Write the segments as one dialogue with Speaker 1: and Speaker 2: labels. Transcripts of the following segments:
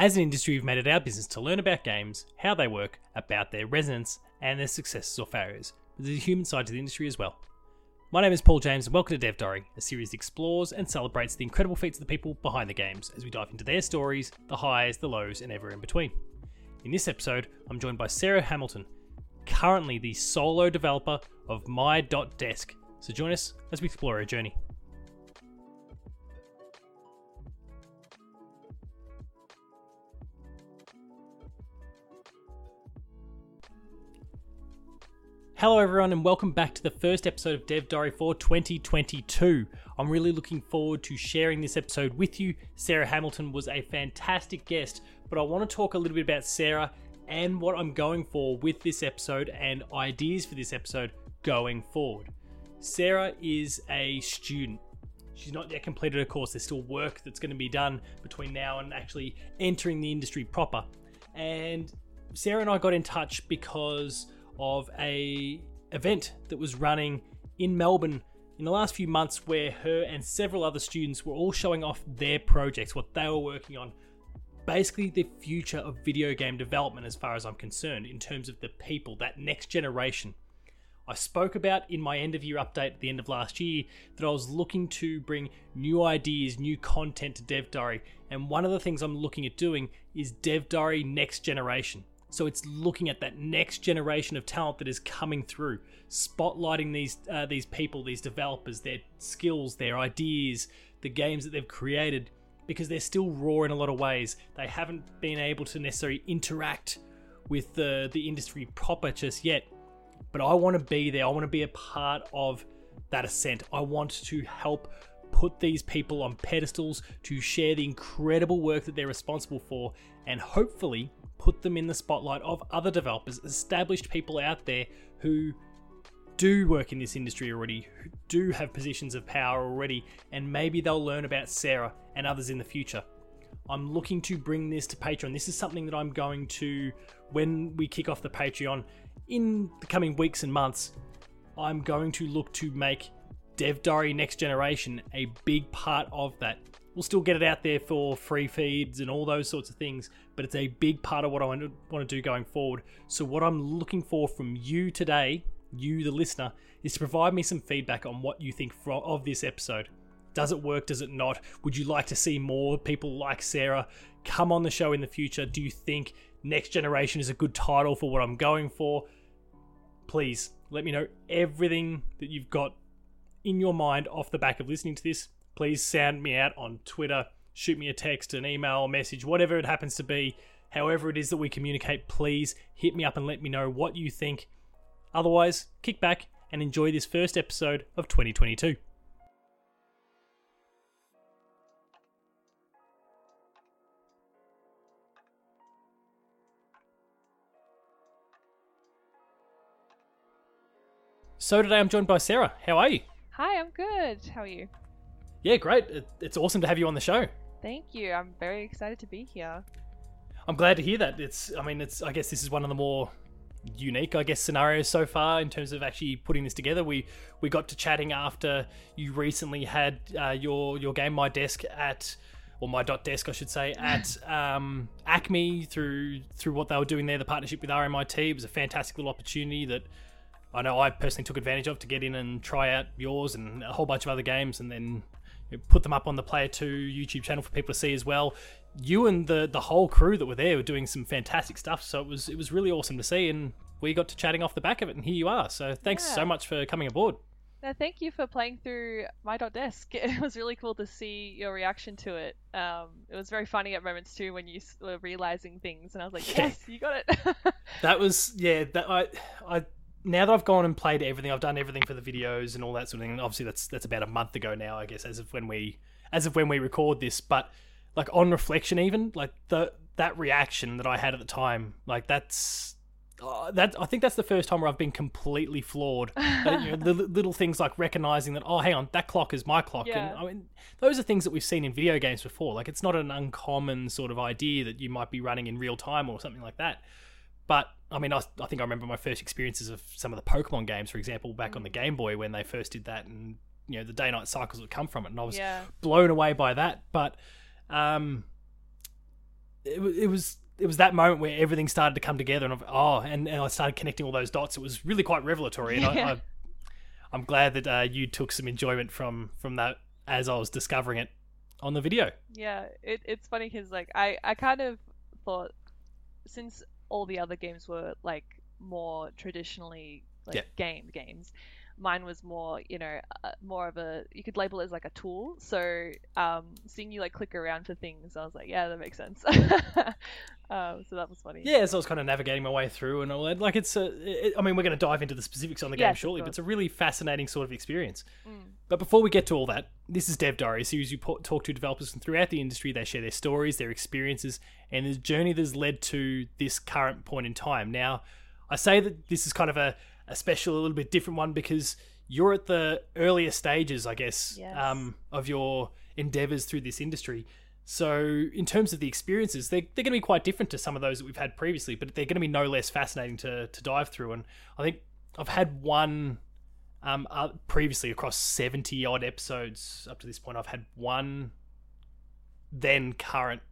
Speaker 1: As an industry, we've made it our business to learn about games, how they work, about their resonance, and their successes or failures. But there's a human side to the industry as well. My name is Paul James, and welcome to Dev Diary, a series that explores and celebrates the incredible feats of the people behind the games as we dive into their stories, the highs, the lows, and ever in between. In this episode, I'm joined by Sarah Hamilton, currently the solo developer of My.Desk. So join us as we explore her journey. Hello, everyone, and welcome back to the first episode of Dev Diary for 2022. I'm really looking forward to sharing this episode with you. Sarah Hamilton was a fantastic guest, but I want to talk a little bit about Sarah and what I'm going for with this episode and ideas for this episode going forward. Sarah is a student. She's not yet completed her course. There's still work that's going to be done between now and actually entering the industry proper. And Sarah and I got in touch because of a event that was running in Melbourne in the last few months where her and several other students were all showing off their projects, what they were working on. Basically, the future of video game development, as far as I'm concerned, in terms of the people, that next generation. I spoke about in my end of year update at the end of last year that I was looking to bring new ideas, new content to Dev Diary, and one of the things I'm looking at doing is Dev Diary Next Generation. So it's looking at that next generation of talent that is coming through, spotlighting these uh, these people, these developers, their skills, their ideas, the games that they've created, because they're still raw in a lot of ways. They haven't been able to necessarily interact with the the industry proper just yet. But I want to be there. I want to be a part of that ascent. I want to help put these people on pedestals to share the incredible work that they're responsible for and hopefully put them in the spotlight of other developers, established people out there who do work in this industry already, who do have positions of power already, and maybe they'll learn about Sarah and others in the future. I'm looking to bring this to Patreon. This is something that I'm going to, when we kick off the Patreon in the coming weeks and months, I'm going to look to make Dev Diary Next Generation a big part of that. We'll still get it out there for free feeds and all those sorts of things, but it's a big part of what I want to, want to do going forward. So, what I'm looking for from you today, you the listener, is to provide me some feedback on what you think of this episode. Does it work? Does it not? Would you like to see more people like Sarah come on the show in the future? Do you think Next Generation is a good title for what I'm going for? Please let me know everything that you've got in your mind off the back of listening to this please sound me out on Twitter, shoot me a text, an email, a message, whatever it happens to be. However, it is that we communicate, please hit me up and let me know what you think. Otherwise, kick back and enjoy this first episode of 2022. So today I'm joined by Sarah. How are you?
Speaker 2: Hi, I'm good. How are you?
Speaker 1: Yeah, great. It's awesome to have you on the show.
Speaker 2: Thank you. I'm very excited to be here.
Speaker 1: I'm glad to hear that. It's, I mean, it's. I guess this is one of the more unique, I guess, scenarios so far in terms of actually putting this together. We we got to chatting after you recently had uh, your your game My Desk at or my dot desk I should say at um, ACMI through through what they were doing there, the partnership with RMIT. It was a fantastic little opportunity that I know I personally took advantage of to get in and try out yours and a whole bunch of other games, and then put them up on the Player Two YouTube channel for people to see as well. You and the the whole crew that were there were doing some fantastic stuff, so it was it was really awesome to see, and we got to chatting off the back of it, and here you are. So thanks yeah. so much for coming aboard.
Speaker 2: No, thank you for playing through my dot desk. It was really cool to see your reaction to it. Um, it was very funny at moments too when you were realizing things, and I was like, "Yes, you got it."
Speaker 1: that was yeah. That I I now that I've gone and played everything, I've done everything for the videos and all that sort of thing. Obviously, that's that's about a month ago now, I guess, as of when we as of when we record this. But like on reflection, even like the that reaction that I had at the time, like that's uh, that I think that's the first time where I've been completely floored. uh, you know, the little things like recognizing that oh, hang on, that clock is my clock,
Speaker 2: yeah.
Speaker 1: and I mean those are things that we've seen in video games before. Like it's not an uncommon sort of idea that you might be running in real time or something like that. But I mean, I, I think I remember my first experiences of some of the Pokemon games, for example, back on the Game Boy when they first did that, and you know the day night cycles that come from it, and I was
Speaker 2: yeah.
Speaker 1: blown away by that. But um, it, it was it was that moment where everything started to come together, and I've, oh, and, and I started connecting all those dots. It was really quite revelatory, and
Speaker 2: Yeah.
Speaker 1: I, I'm glad that uh, you took some enjoyment from from that as I was discovering it on the video.
Speaker 2: Yeah, it, it's funny because like I I kind of thought since all the other games were like more traditionally like
Speaker 1: Yeah.
Speaker 2: gamed games, mine was more you know uh, more of a you could label it as like a tool. So um, seeing you like click around for things, I was like, yeah, that makes sense. um, so that was funny.
Speaker 1: Yeah, so I was kind of navigating my way through and all that, like it's a, it, I mean, we're going to dive into the specifics on the game
Speaker 2: Yes, of
Speaker 1: shortly, but it's a really fascinating sort of experience.
Speaker 2: Mm.
Speaker 1: But before we get to all that, this is Dev Diary, a series you po- talk to developers from throughout the industry. They share their stories, their experiences, and the journey that has led to this current point in time. Now, I say that this is kind of a, a special, a little bit different one because you're at the earlier stages, I guess,
Speaker 2: Yes.
Speaker 1: um, of your endeavors through this industry. So, in terms of the experiences, they're, they're going to be quite different to some of those that we've had previously, but they're going to be no less fascinating to, to dive through. And I think I've had one um, uh, previously across 70 odd episodes up to this point. I've had one then current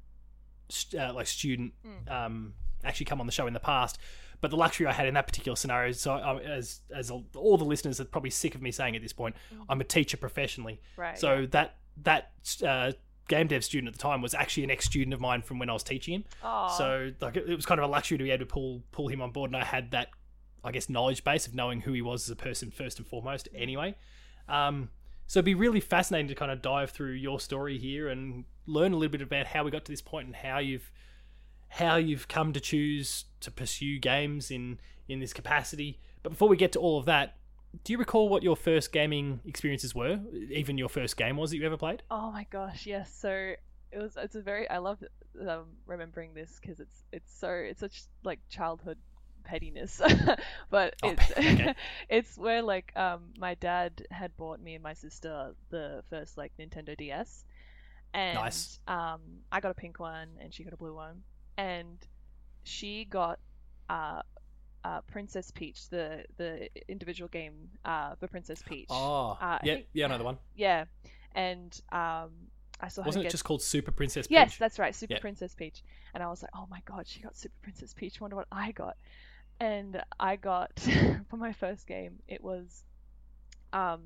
Speaker 1: st- uh, like student
Speaker 2: Mm.
Speaker 1: um, actually come on the show in the past. But the luxury I had in that particular scenario, so I, as as all the listeners are probably sick of me saying at this point,
Speaker 2: Mm.
Speaker 1: I'm a teacher professionally.
Speaker 2: Right.
Speaker 1: So that that uh, game dev student at the time was actually an ex student of mine from when I was teaching him.
Speaker 2: Aw.
Speaker 1: So like it it was kind of a luxury to be able to pull pull him on board, and I had that, I guess, knowledge base of knowing who he was as a person first and foremost. Anyway, um, so it'd be really fascinating to kind of dive through your story here and learn a little bit about how we got to this point and how you've how you've come to choose to pursue games in in this capacity. But before we get to all of that, do you recall what your first gaming experiences were? Even your first game was that you ever played?
Speaker 2: Oh my gosh, yes. So it was. It's a very. I love um, remembering this because it's it's so it's such like childhood pettiness, but
Speaker 1: Oh,
Speaker 2: it's
Speaker 1: okay.
Speaker 2: it's where like um my dad had bought me and my sister the first like Nintendo DS, and
Speaker 1: Nice.
Speaker 2: um I got a pink one and she got a blue one, and she got uh. Uh, Princess Peach, the the individual game uh, for Princess Peach.
Speaker 1: Oh,
Speaker 2: I
Speaker 1: yeah, yeah, the one.
Speaker 2: Yeah, and um, I saw
Speaker 1: Wasn't
Speaker 2: get
Speaker 1: it just called Super Princess Peach?
Speaker 2: Yes, that's right, Super
Speaker 1: Yeah.
Speaker 2: Princess Peach. And I was like, oh my god, she got Super Princess Peach. Wonder what I got. And I got for my first game. It was, um,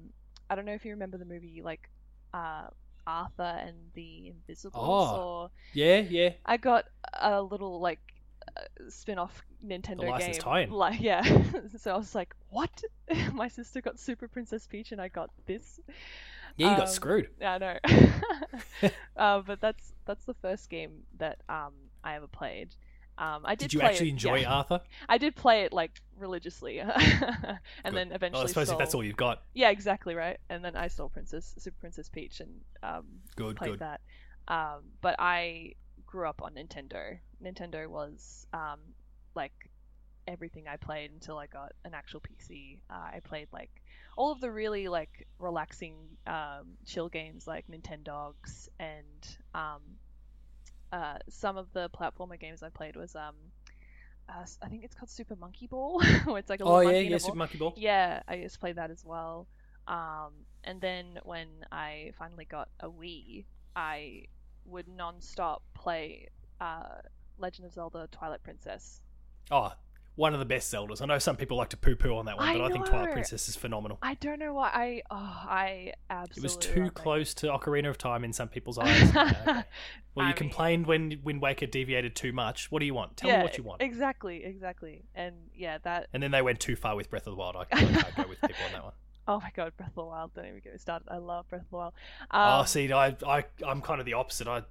Speaker 2: I don't know if you remember the movie like, uh, Arthur and the Invisibles,
Speaker 1: Oh.
Speaker 2: or
Speaker 1: yeah, yeah.
Speaker 2: I got a little like uh, spin-off Nintendo game.
Speaker 1: tie-in.
Speaker 2: Like, yeah. so I was like, what? my sister got Super Princess Peach, and I got this.
Speaker 1: Yeah, you got
Speaker 2: Um,
Speaker 1: screwed.
Speaker 2: Yeah, I know. uh, but that's that's the first game that um I ever played. Um, I did.
Speaker 1: Did you actually
Speaker 2: it,
Speaker 1: enjoy
Speaker 2: yeah.
Speaker 1: Arthur?
Speaker 2: I did play it like religiously, and
Speaker 1: Good.
Speaker 2: then eventually.
Speaker 1: Well, I suppose if that's all you've got,
Speaker 2: Yeah, exactly right. And then I stole Princess Super Princess Peach and um
Speaker 1: good,
Speaker 2: played
Speaker 1: good.
Speaker 2: that. Um, but I grew up on Nintendo. Nintendo was um like everything I played until I got an actual PC. Uh, I played like all of the really like relaxing um, chill games like Nintendogs and um, uh, some of the platformer games I played was um, uh, I think it's called Super Monkey Ball, where it's like a
Speaker 1: Oh yeah, yeah. Super Monkey Ball.
Speaker 2: Yeah, I used to play that as well. Um, and then when I finally got a Wii, I would non-stop play uh, Legend of Zelda: Twilight Princess.
Speaker 1: Oh, one of the best Zeldas. I know some people like to poo-poo on that one,
Speaker 2: I
Speaker 1: but I think Twilight. Princess is phenomenal.
Speaker 2: I don't know why I oh I absolutely It
Speaker 1: was too close to Ocarina of Time in some people's eyes. Yeah, okay. Well,
Speaker 2: I
Speaker 1: you
Speaker 2: mean-
Speaker 1: complained when Wind Waker deviated too much. What do you want? Tell
Speaker 2: yeah,
Speaker 1: me what you want.
Speaker 2: Exactly, exactly. And yeah, that
Speaker 1: And then they went too far with Breath of the Wild. I, I can't go with people on that one.
Speaker 2: Oh my god, Breath of the Wild, don't even get me started. I love Breath of the Wild.
Speaker 1: oh,
Speaker 2: Um,
Speaker 1: see, I, I, I'm kind of the opposite. I,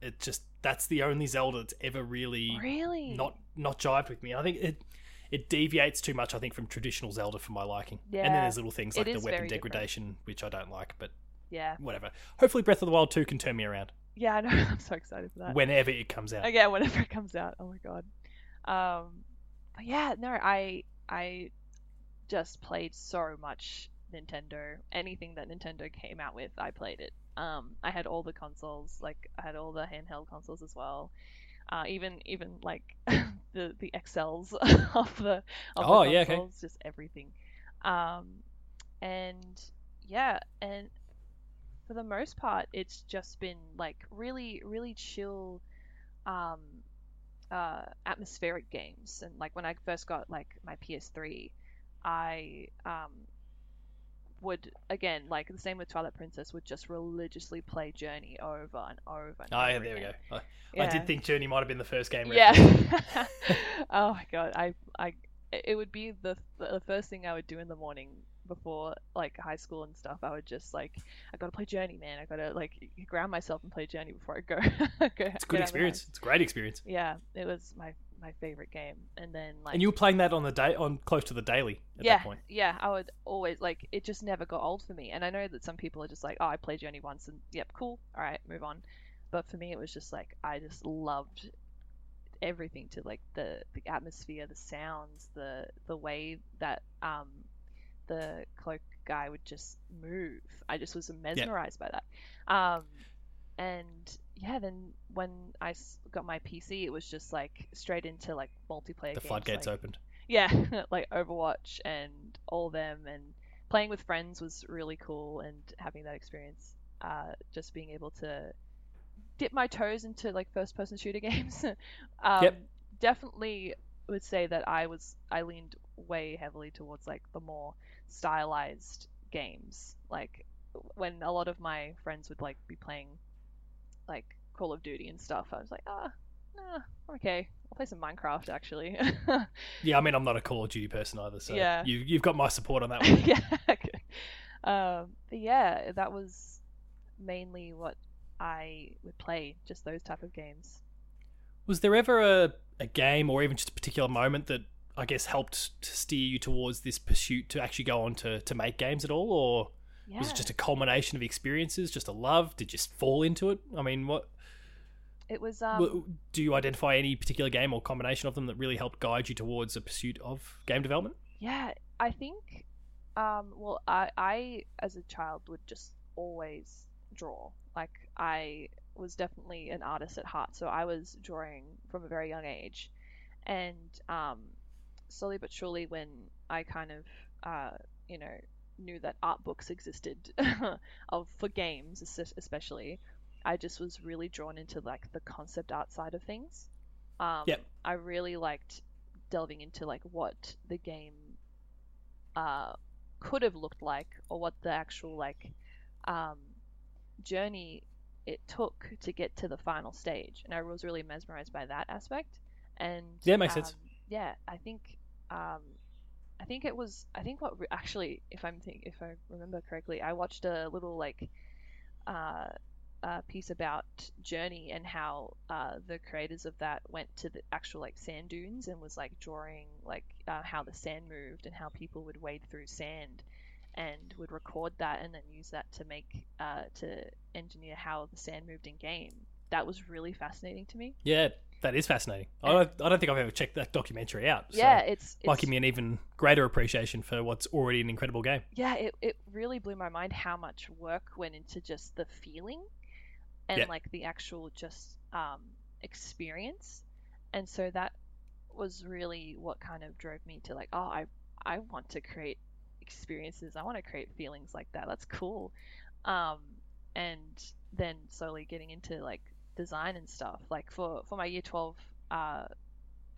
Speaker 1: it just that's the only Zelda that's ever really
Speaker 2: really
Speaker 1: not not jived with me. I think it it deviates too much. I think from traditional Zelda for my liking. Yeah, And then there's little things like the weapon
Speaker 2: very different.
Speaker 1: degradation, which I don't like. But
Speaker 2: yeah
Speaker 1: whatever. Hopefully, Breath of the Wild 2 can turn me around
Speaker 2: yeah I know I'm so excited for that.
Speaker 1: whenever it comes out.
Speaker 2: yeah whenever it comes out oh my god um but yeah no i i just played so much nintendo anything that nintendo came out with i played it um i had all the consoles like i had all the handheld consoles as well uh, even even like the the XLs of the of
Speaker 1: Oh,
Speaker 2: the
Speaker 1: yeah, okay.
Speaker 2: consoles, just everything. Um, and yeah, and for the most part, it's just been like really really chill um, uh, atmospheric games. And like when I first got like my PS3, I um, would again like the same with Twilight Princess would just religiously play Journey over and over. And
Speaker 1: Oh, yeah,
Speaker 2: over
Speaker 1: there we go. I, I did think Journey might have been the first game.
Speaker 2: Yeah. oh my god, I I it would be the the first thing I would do in the morning before like high school and stuff. I would just like I gotta play Journey, man. I gotta like ground myself and play Journey before I go. go
Speaker 1: It's a good
Speaker 2: get out of the
Speaker 1: experience. It's a great experience.
Speaker 2: Yeah, it was my my favorite game. And then like
Speaker 1: And you were playing that on the day on close to the daily at
Speaker 2: yeah,
Speaker 1: that point.
Speaker 2: yeah, I would always like it. Just never got old for me, and I know that some people are just like, "Oh, I played Journey once, and yep, cool, all right, move on." But for me, it was just like I just loved everything to like the the atmosphere, the sounds, the the way that um the cloak guy would just move. I just was mesmerized by that. Um, and yeah, then when I got my PC, it was just like straight into like multiplayer.
Speaker 1: The
Speaker 2: games,
Speaker 1: floodgates
Speaker 2: like,
Speaker 1: opened.
Speaker 2: yeah, like Overwatch and all them, and playing with friends was really cool, and having that experience, uh, just being able to dip my toes into like first-person shooter games. um,
Speaker 1: Yep.
Speaker 2: Definitely would say that I was I leaned way heavily towards like the more stylized games, like when a lot of my friends would like be playing like Call of Duty and stuff. I was like, ah, nah, okay. I'll play some Minecraft actually.
Speaker 1: Yeah, I mean, I'm not a Call of Duty person either, so
Speaker 2: Yeah.
Speaker 1: you, you've got my support on that one.
Speaker 2: yeah. Um, but yeah, that was mainly what I would play, just those type of games.
Speaker 1: Was there ever a, a game or even just a particular moment that I guess helped to steer you towards this pursuit to actually go on to, to make games at all? Or
Speaker 2: Yeah.
Speaker 1: was it just a culmination of experiences, just a love? Did you just fall into it? I mean, what
Speaker 2: It was um,
Speaker 1: do you identify any particular game or combination of them that really helped guide you towards a pursuit of game development?
Speaker 2: Yeah, I think. Um, well, I, I as a child would just always draw. Like I was definitely an artist at heart, so I was drawing from a very young age, and um, slowly but surely, when I kind of uh, you know knew that art books existed of for games especially, I just was really drawn into like the concept art side of things. Um,
Speaker 1: Yep.
Speaker 2: I really liked delving into like what the game uh, could have looked like or what the actual like um, journey it took to get to the final stage and i was really mesmerized by that aspect and
Speaker 1: Yeah, makes sense.
Speaker 2: um, yeah i think um, i think it was i think what re- actually if i'm think if i remember correctly i watched a little like uh, uh, piece about Journey and how uh, the creators of that went to the actual like sand dunes and was like drawing like uh, how the sand moved and how people would wade through sand and would record that and then use that to make uh, to engineer how the sand moved in game. That was really fascinating to me.
Speaker 1: Yeah, that is fascinating. I don't, I don't think I've ever checked that documentary out. So
Speaker 2: yeah, it's,
Speaker 1: might
Speaker 2: it's
Speaker 1: give me an even greater appreciation for what's already an incredible game.
Speaker 2: yeah, it, it really blew my mind how much work went into just the feeling and
Speaker 1: Yeah.
Speaker 2: like the actual just um, experience. And so that was really what kind of drove me to like, oh, I I want to create experiences. I want to create feelings like that. That's cool. Um, and then slowly getting into like design and stuff. Like for for my year twelve uh,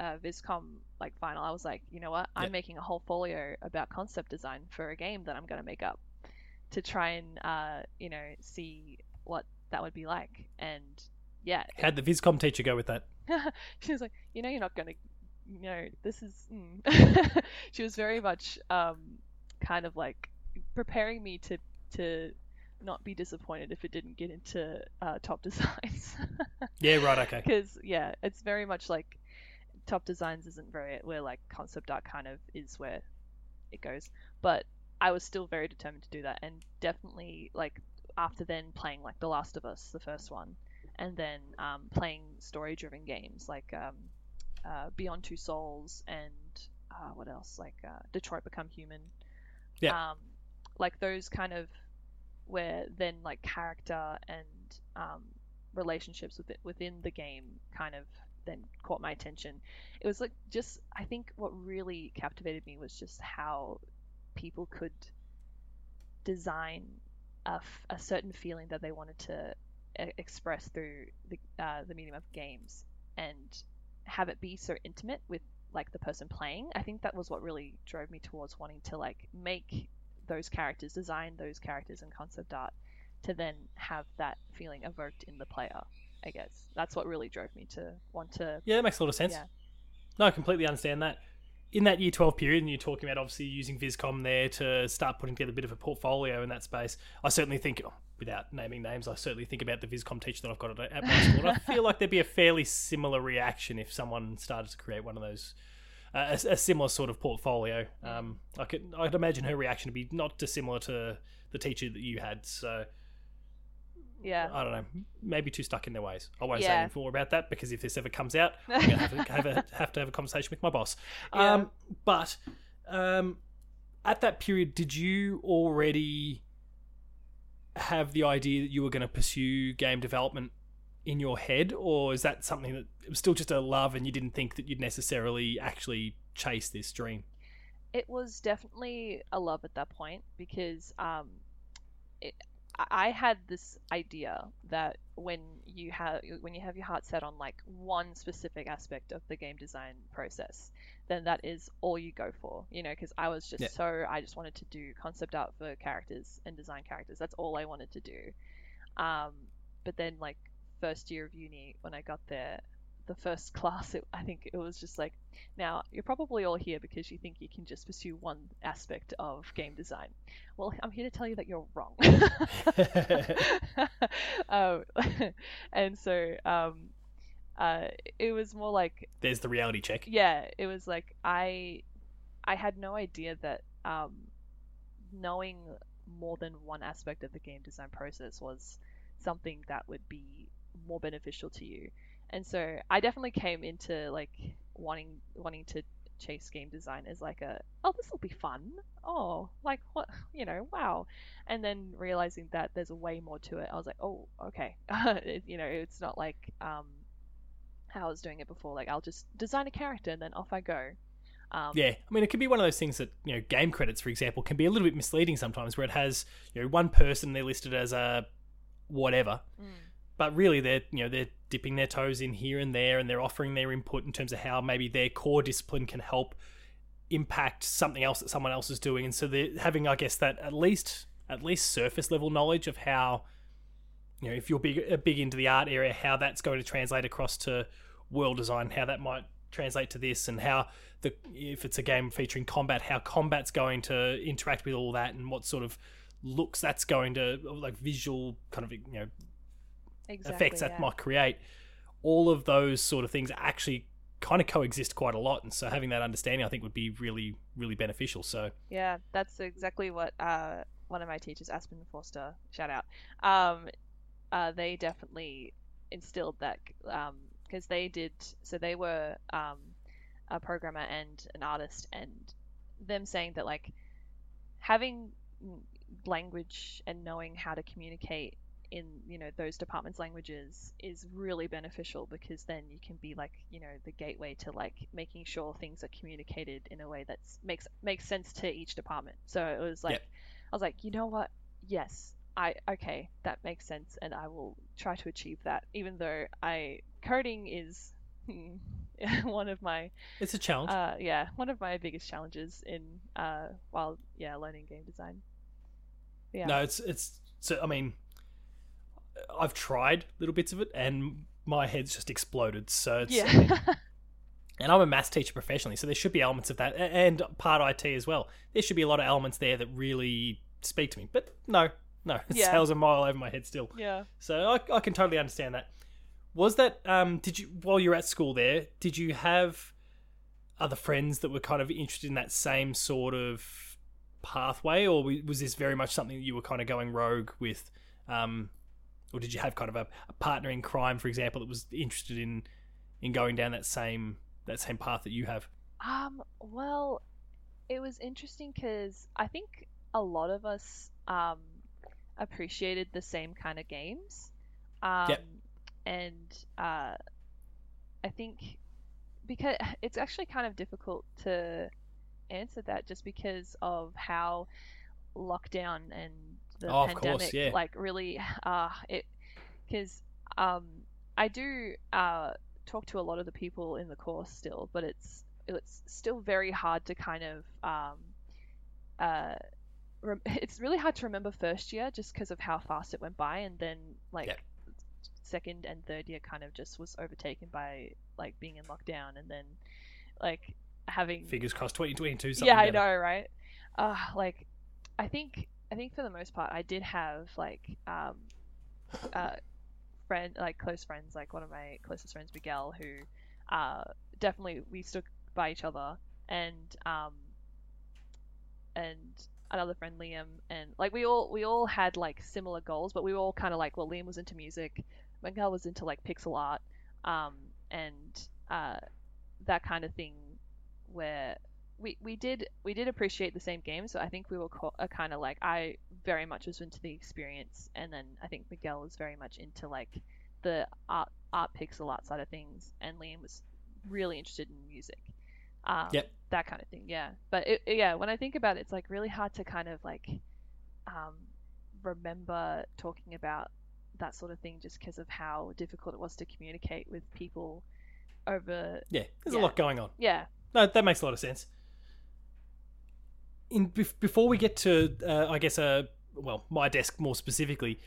Speaker 2: uh, Viscom like final, I was like, you know what? I'm
Speaker 1: Yeah.
Speaker 2: making a whole folio about concept design for a game that I'm gonna make up to try and uh, you know see what that would be like. And yeah,
Speaker 1: had the Viscom teacher go with that?
Speaker 2: she was like, you know, you're not gonna, you know, this is. Mm. she was very much um, kind of like preparing me to to not be disappointed if it didn't get into uh, top designs.
Speaker 1: Yeah, right, okay.
Speaker 2: Because yeah, it's very much like top designs isn't very where like concept art kind of is where it goes. But I was still very determined to do that, and definitely like after then playing like The Last of Us, the first one, and then um, playing story-driven games like um, uh, Beyond Two Souls and uh, what else like uh, Detroit Become Human.
Speaker 1: Yeah.
Speaker 2: Um, like those kind of where then like character and um, relationships with within the game kind of then caught my attention. It was like just I think what really captivated me was just how people could design a, f- a certain feeling that they wanted to e- express through the uh, the medium of games and have it be so intimate with like the person playing. I think that was what really drove me towards wanting to like make those characters, design those characters in concept art to then have that feeling evoked in the player. I guess that's what really drove me to want to.
Speaker 1: Yeah, that makes a lot of sense.
Speaker 2: Yeah.
Speaker 1: No, I completely understand that. In that year 12 period, and you're talking about obviously using Viscom there to start putting together a bit of a portfolio in that space, I certainly think, oh, without naming names, I certainly think about the Viscom teacher that I've got at, at my school. I feel like there'd be a fairly similar reaction if someone started to create one of those, a, a similar sort of portfolio. Um, I could, I'd imagine her reaction would be not dissimilar to the teacher that you had. So
Speaker 2: Yeah.
Speaker 1: I don't know, maybe too stuck in their ways. I won't say
Speaker 2: Yeah.
Speaker 1: any more about that because if this ever comes out, I'm gonna have to have a, have to have a conversation with my boss.
Speaker 2: Yeah.
Speaker 1: Um, but um, at that period, did you already have the idea that you were going to pursue game development in your head, or is that something that it was still just a love and you didn't think that you'd necessarily actually chase this dream?
Speaker 2: it was definitely a love at that point because um, it, I I had this idea that when you have when you have your heart set on like one specific aspect of the game design process, then that is all you go for. You know, because I was just
Speaker 1: Yeah.
Speaker 2: so I just wanted to do concept art for characters and design characters. That's all I wanted to do. Um, but then like first year of uni when I got there. The first class, it, I think it was just like, now, you're probably all here because you think you can just pursue one aspect of game design. Well, I'm here to tell you that you're wrong. um, and so um, uh, it was more like,
Speaker 1: There's the reality check.
Speaker 2: yeah, it was like I, I had no idea that um, knowing more than one aspect of the game design process was something that would be more beneficial to you. And so I definitely came into like wanting wanting to chase game design as like a oh this will be fun. Oh like what you know wow. And then realizing that there's a way more to it i was like oh okay. It, you know it's not like um how i was doing it before. Like i'll just design a character and then off i go. Um,
Speaker 1: Yeah, I mean, it can be one of those things that you know, game credits, for example, can be a little bit misleading sometimes, where it has you know one person they're listed as a whatever,
Speaker 2: mm,
Speaker 1: but really they're you know they're dipping their toes in here and there, and they're offering their input in terms of how maybe their core discipline can help impact something else that someone else is doing, and so they're having, I guess, that at least at least surface level knowledge of how you know if you're big uh, big into the art area, how that's going to translate across to world design, how that might translate to this, and how the if it's a game featuring combat, how combat's going to interact with all that, and what sort of looks that's going to like visual kind of you know
Speaker 2: exactly,
Speaker 1: effects that
Speaker 2: yeah.
Speaker 1: might create. All of those sort of things actually kind of coexist quite a lot, and so having that understanding, I think, would be really really beneficial. So
Speaker 2: Yeah, that's exactly what uh, one of my teachers, Aspen Forster, shout out. Um, uh, they definitely instilled that because they did. So they were um, a programmer and an artist, and them saying that like having mm, language and knowing how to communicate in you know those departments languages is really beneficial because then you can be like you know the gateway to like making sure things are communicated in a way that makes makes sense to each department so it was like
Speaker 1: Yep.
Speaker 2: i was like you know what yes i okay that makes sense and i will try to achieve that even though i coding is one of my
Speaker 1: it's a challenge.
Speaker 2: uh yeah one of my biggest challenges in uh while yeah learning game design yeah
Speaker 1: No, it's it's. So I mean, I've tried little bits of it, and my head's just exploded. So it's,
Speaker 2: yeah
Speaker 1: and I'm a maths teacher professionally, so there should be elements of that, and part IT as well. There should be a lot of elements there that really speak to me. But no, no, it
Speaker 2: Yeah.
Speaker 1: sails a mile over my head still.
Speaker 2: yeah
Speaker 1: So I, I can totally understand that. Was that um? Did you while you were at school there? Did you have other friends that were kind of interested in that same sort of pathway, or was this very much something that you were kind of going rogue with? Um, or did you have kind of a, a partner in crime, for example, that was interested in in going down that same that same path that you have?
Speaker 2: Um, well, it was interesting because I think a lot of us um, appreciated the same kind of games. Um,
Speaker 1: Yep.
Speaker 2: And uh, I think because it's actually kind of difficult to answer that just because of how lockdown and the
Speaker 1: Oh, of course,
Speaker 2: pandemic
Speaker 1: yeah.
Speaker 2: like really uh it because um I do uh talk to a lot of the people in the course still, but it's it's still very hard to kind of um, uh, rem- it's really hard to remember first year just because of how fast it went by, and then like
Speaker 1: Yeah.
Speaker 2: second and third year kind of just was overtaken by like being in lockdown, and then like having
Speaker 1: Fingers crossed, 2022. Something
Speaker 2: yeah, I know, right? Uh, like, I think I think for the most part, I did have like um, uh, friend like close friends, like one of my closest friends, Miguel, who uh, definitely we stood by each other, and um, and another friend Liam, and like we all we all had like similar goals, but we were all kind of like, well, Liam was into music, Miguel was into like pixel art, um, and uh, that kind of thing, where we, we did we did appreciate the same games. So I think we were co- uh, kind of like I very much was into the experience, and then I think Miguel was very much into like the art art pixel art side of things, and Liam was really interested in music. Um,
Speaker 1: Yep.
Speaker 2: That kind of thing, yeah. But it, yeah, when I think about it, it's like really hard to kind of like um, remember talking about that sort of thing just because of how difficult it was to communicate with people over.
Speaker 1: Yeah, there's
Speaker 2: Yeah.
Speaker 1: a lot going on.
Speaker 2: Yeah,
Speaker 1: No, that makes a lot of sense. In bef- before we get to, uh, I guess, uh, well, my desk more specifically,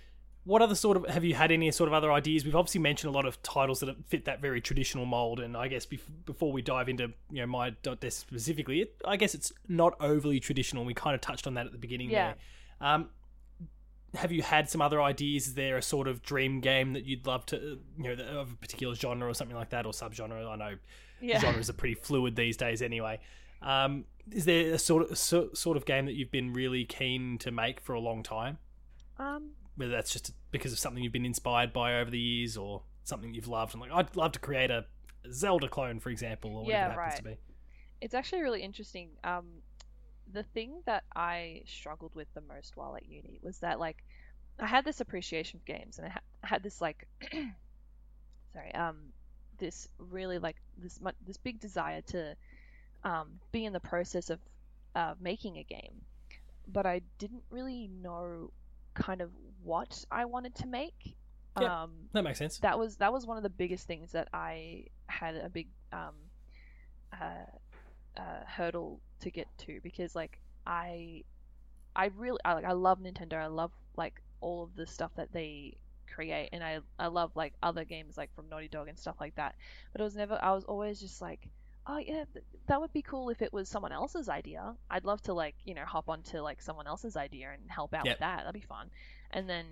Speaker 1: what other sort of have you had any sort of other ideas? We've obviously mentioned a lot of titles that fit that very traditional mold, and I guess bef- before we dive into you know my desk specifically, it, I guess it's not overly traditional. We kind of touched on that at the beginning
Speaker 2: Yeah.
Speaker 1: there. Um, have you had some other ideas? Is there a sort of dream game that you'd love to, you know, of a particular genre or something like that, or subgenre? I know
Speaker 2: yeah.
Speaker 1: genres are pretty fluid these days anyway. Um, is there a sort of so, sort of game that you've been really keen to make for a long time?
Speaker 2: Um,
Speaker 1: Whether that's just because of something you've been inspired by over the years, or something you've loved. And like, I'd love to create a Zelda clone, for example, or whatever
Speaker 2: Yeah,
Speaker 1: it happens to
Speaker 2: right.
Speaker 1: be.
Speaker 2: it's actually really interesting. Um, the thing that I struggled with the most while at uni was that like I had this appreciation for games, and I ha- had this like sorry, um, this really like this this big desire to um, be in the process of uh, making a game, but I didn't really know kind of what I wanted to make.
Speaker 1: Yep.
Speaker 2: Um,
Speaker 1: That makes sense.
Speaker 2: that was that was one of the biggest things that I had a big um, uh, uh, hurdle to get to because like I I really I like I love Nintendo. I love like all of the stuff that they create and I I love like other games like from Naughty Dog and stuff like that. But it was never I was always just like oh yeah th- that would be cool if it was someone else's idea. I'd love to like, you know, hop onto like someone else's idea and help out
Speaker 1: Yep.
Speaker 2: with that. That'd be fun. And then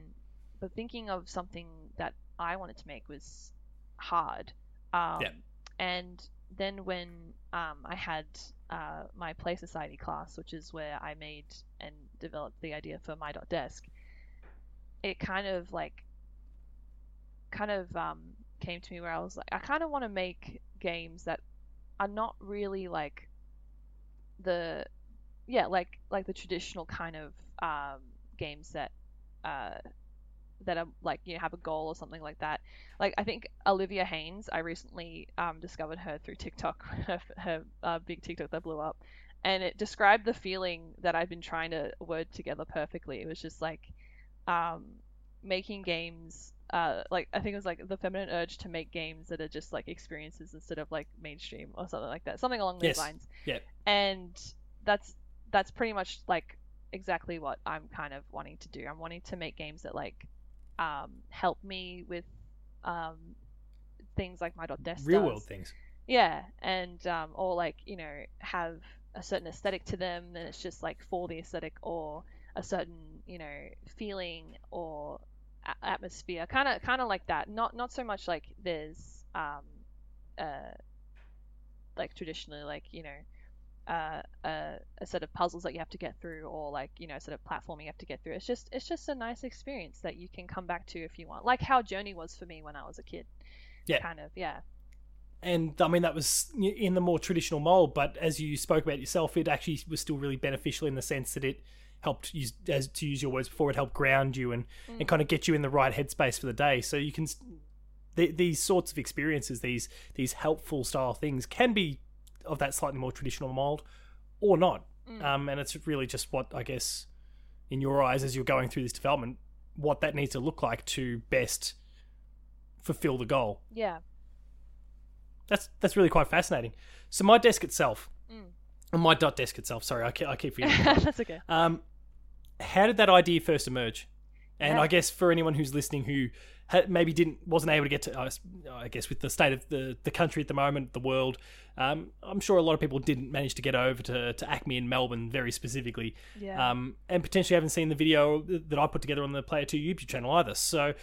Speaker 2: but thinking of something that I wanted to make was hard. Um,
Speaker 1: Yep.
Speaker 2: And then when um, I had uh, my Play Society class, which is where I made and developed the idea for my desk, it kind of like kind of um, came to me where I was like, I kind of want to make games that are not really like the yeah like like the traditional kind of um, games that uh, that are like you know have a goal or something like that. Like I think Olivia Haynes, I recently um, discovered her through TikTok, her, her uh, big TikTok that blew up, and it described the feeling that I've been trying to word together perfectly. It was just like um, making games. Uh, like I think it was like the feminine urge to make games that are just like experiences instead of like mainstream or something like that, something along those
Speaker 1: Yes.
Speaker 2: lines.
Speaker 1: Yeah.
Speaker 2: And that's that's pretty much like exactly what I'm kind of wanting to do. I'm wanting to make games that like um, help me with um, things like my dot desk
Speaker 1: Real
Speaker 2: does.
Speaker 1: world things.
Speaker 2: Yeah, and um, or like you know have a certain aesthetic to them, and it's just like for the aesthetic or a certain you know feeling or a- atmosphere, kind of kind of like that. Not not so much like there's um, uh, like traditionally like you know. Uh, a, a set of puzzles that you have to get through, or like you know, a set of platforming you have to get through. It's just it's just a nice experience that you can come back to if you want, like how Journey was for me when I was a kid.
Speaker 1: Yeah.
Speaker 2: kind of yeah.
Speaker 1: and I mean that was in the more traditional mold. But as you spoke about yourself, it actually was still really beneficial in the sense that it helped use, as to use your words before, it helped ground you and and kind of get you in the right headspace for the day. So you can th- these sorts of experiences, these these helpful style things, can be of that slightly more traditional mold, or not.
Speaker 2: Mm.
Speaker 1: Um, and it's really just what I guess in your eyes as you're going through this development, what that needs to look like to best fulfill the goal.
Speaker 2: Yeah.
Speaker 1: that's that's really quite fascinating. So my desk itself,
Speaker 2: Mm.
Speaker 1: my dot desk itself. Sorry, I keep, I keep forgetting.
Speaker 2: That's okay.
Speaker 1: Um, how did that idea first emerge? And
Speaker 2: Yeah.
Speaker 1: I guess for anyone who's listening who ha- maybe didn't wasn't able to get to, I guess with the state of the, the country at the moment, the world, um, I'm sure a lot of people didn't manage to get over to, to ACMI in Melbourne very specifically,
Speaker 2: Yeah.
Speaker 1: um, and potentially haven't seen the video that I put together on the Player Two YouTube channel either. So,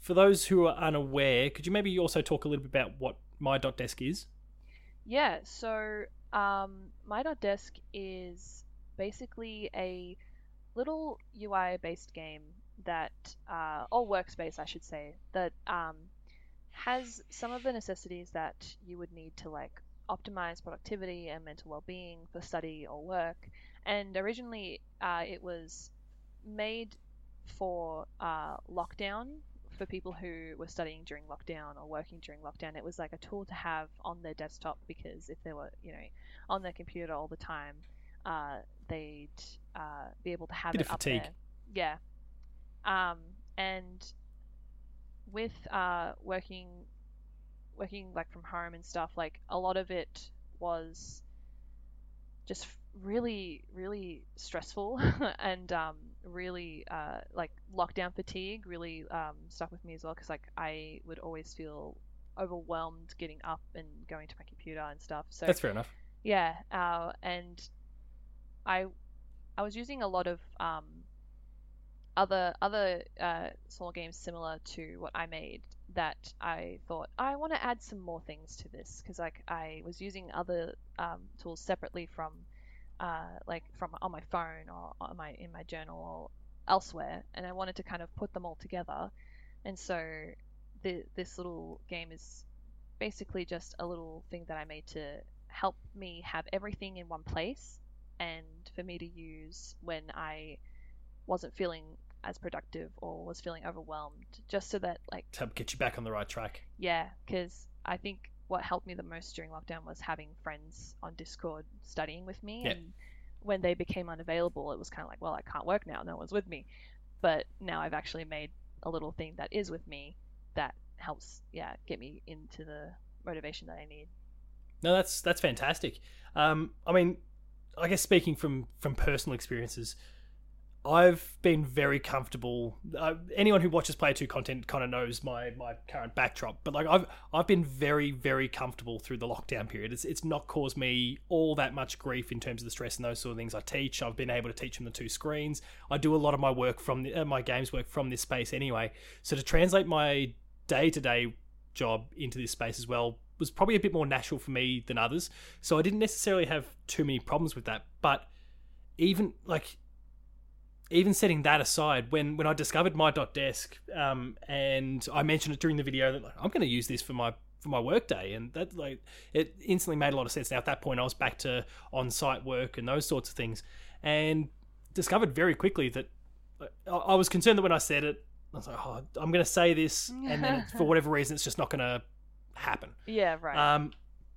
Speaker 1: for those who are unaware, could you maybe also talk a little bit about what my dot desk is?
Speaker 2: Yeah, so um, My.Desk is basically a little UI based game that, uh, or workspace, I should say, that um, has some of the necessities that you would need to like optimize productivity and mental well being for study or work. And originally, uh, it was made for uh, lockdown for people who were studying during lockdown or working during lockdown. It was like a tool to have on their desktop because if they were, you know, on their computer all the time, uh, they'd uh, be able to have
Speaker 1: Bit
Speaker 2: it up
Speaker 1: fatigue.
Speaker 2: there. Yeah. Um, and with uh, working, working like from home and stuff, like a lot of it was just really, really stressful and um, really uh, like lockdown fatigue really um, stuck with me as well because like I would always feel overwhelmed getting up and going to my computer and stuff. So
Speaker 1: That's fair enough.
Speaker 2: yeah, uh, and I I was using a lot of um, other other uh, small games similar to what I made that I thought I want to add some more things to this because like I was using other um, tools separately from uh, like from on my phone or on my in my journal or elsewhere, and I wanted to kind of put them all together, and so the, this little game is basically just a little thing that I made to help me have everything in one place and for me to use when I wasn't feeling as productive or was feeling overwhelmed just so that like
Speaker 1: To help get you back on the right track.
Speaker 2: yeah because I think what helped me the most during lockdown was having friends on Discord studying with me
Speaker 1: Yeah.
Speaker 2: and when they became unavailable it was kind of like well I can't work now no one's with me but now I've actually made a little thing that is with me that helps yeah get me into the motivation that I need
Speaker 1: No, that's that's fantastic. Um, I mean, I guess speaking from from personal experiences, I've been very comfortable. Uh, anyone who watches Player Two content kind of knows my my current backdrop, but like I've I've been very very comfortable through the lockdown period. It's it's not caused me all that much grief in terms of the stress and those sort of things. I teach. I've been able to teach from the two screens. I do a lot of my work from the, uh, my games work from this space anyway. So to translate my day to day job into this space as well was probably a bit more natural for me than others. So I didn't necessarily have too many problems with that. But even like even setting that aside, when when I discovered my dot desk, um, and I mentioned it during the video that like, I'm going to use this for my for my work day, and that like it instantly made a lot of sense. Now at that point, I was back to on site work and those sorts of things, and discovered very quickly that I, I was concerned that when I said it, I was like, oh, I'm going to say this, and then for whatever reason, it's just not going to happen.
Speaker 2: yeah right
Speaker 1: Um,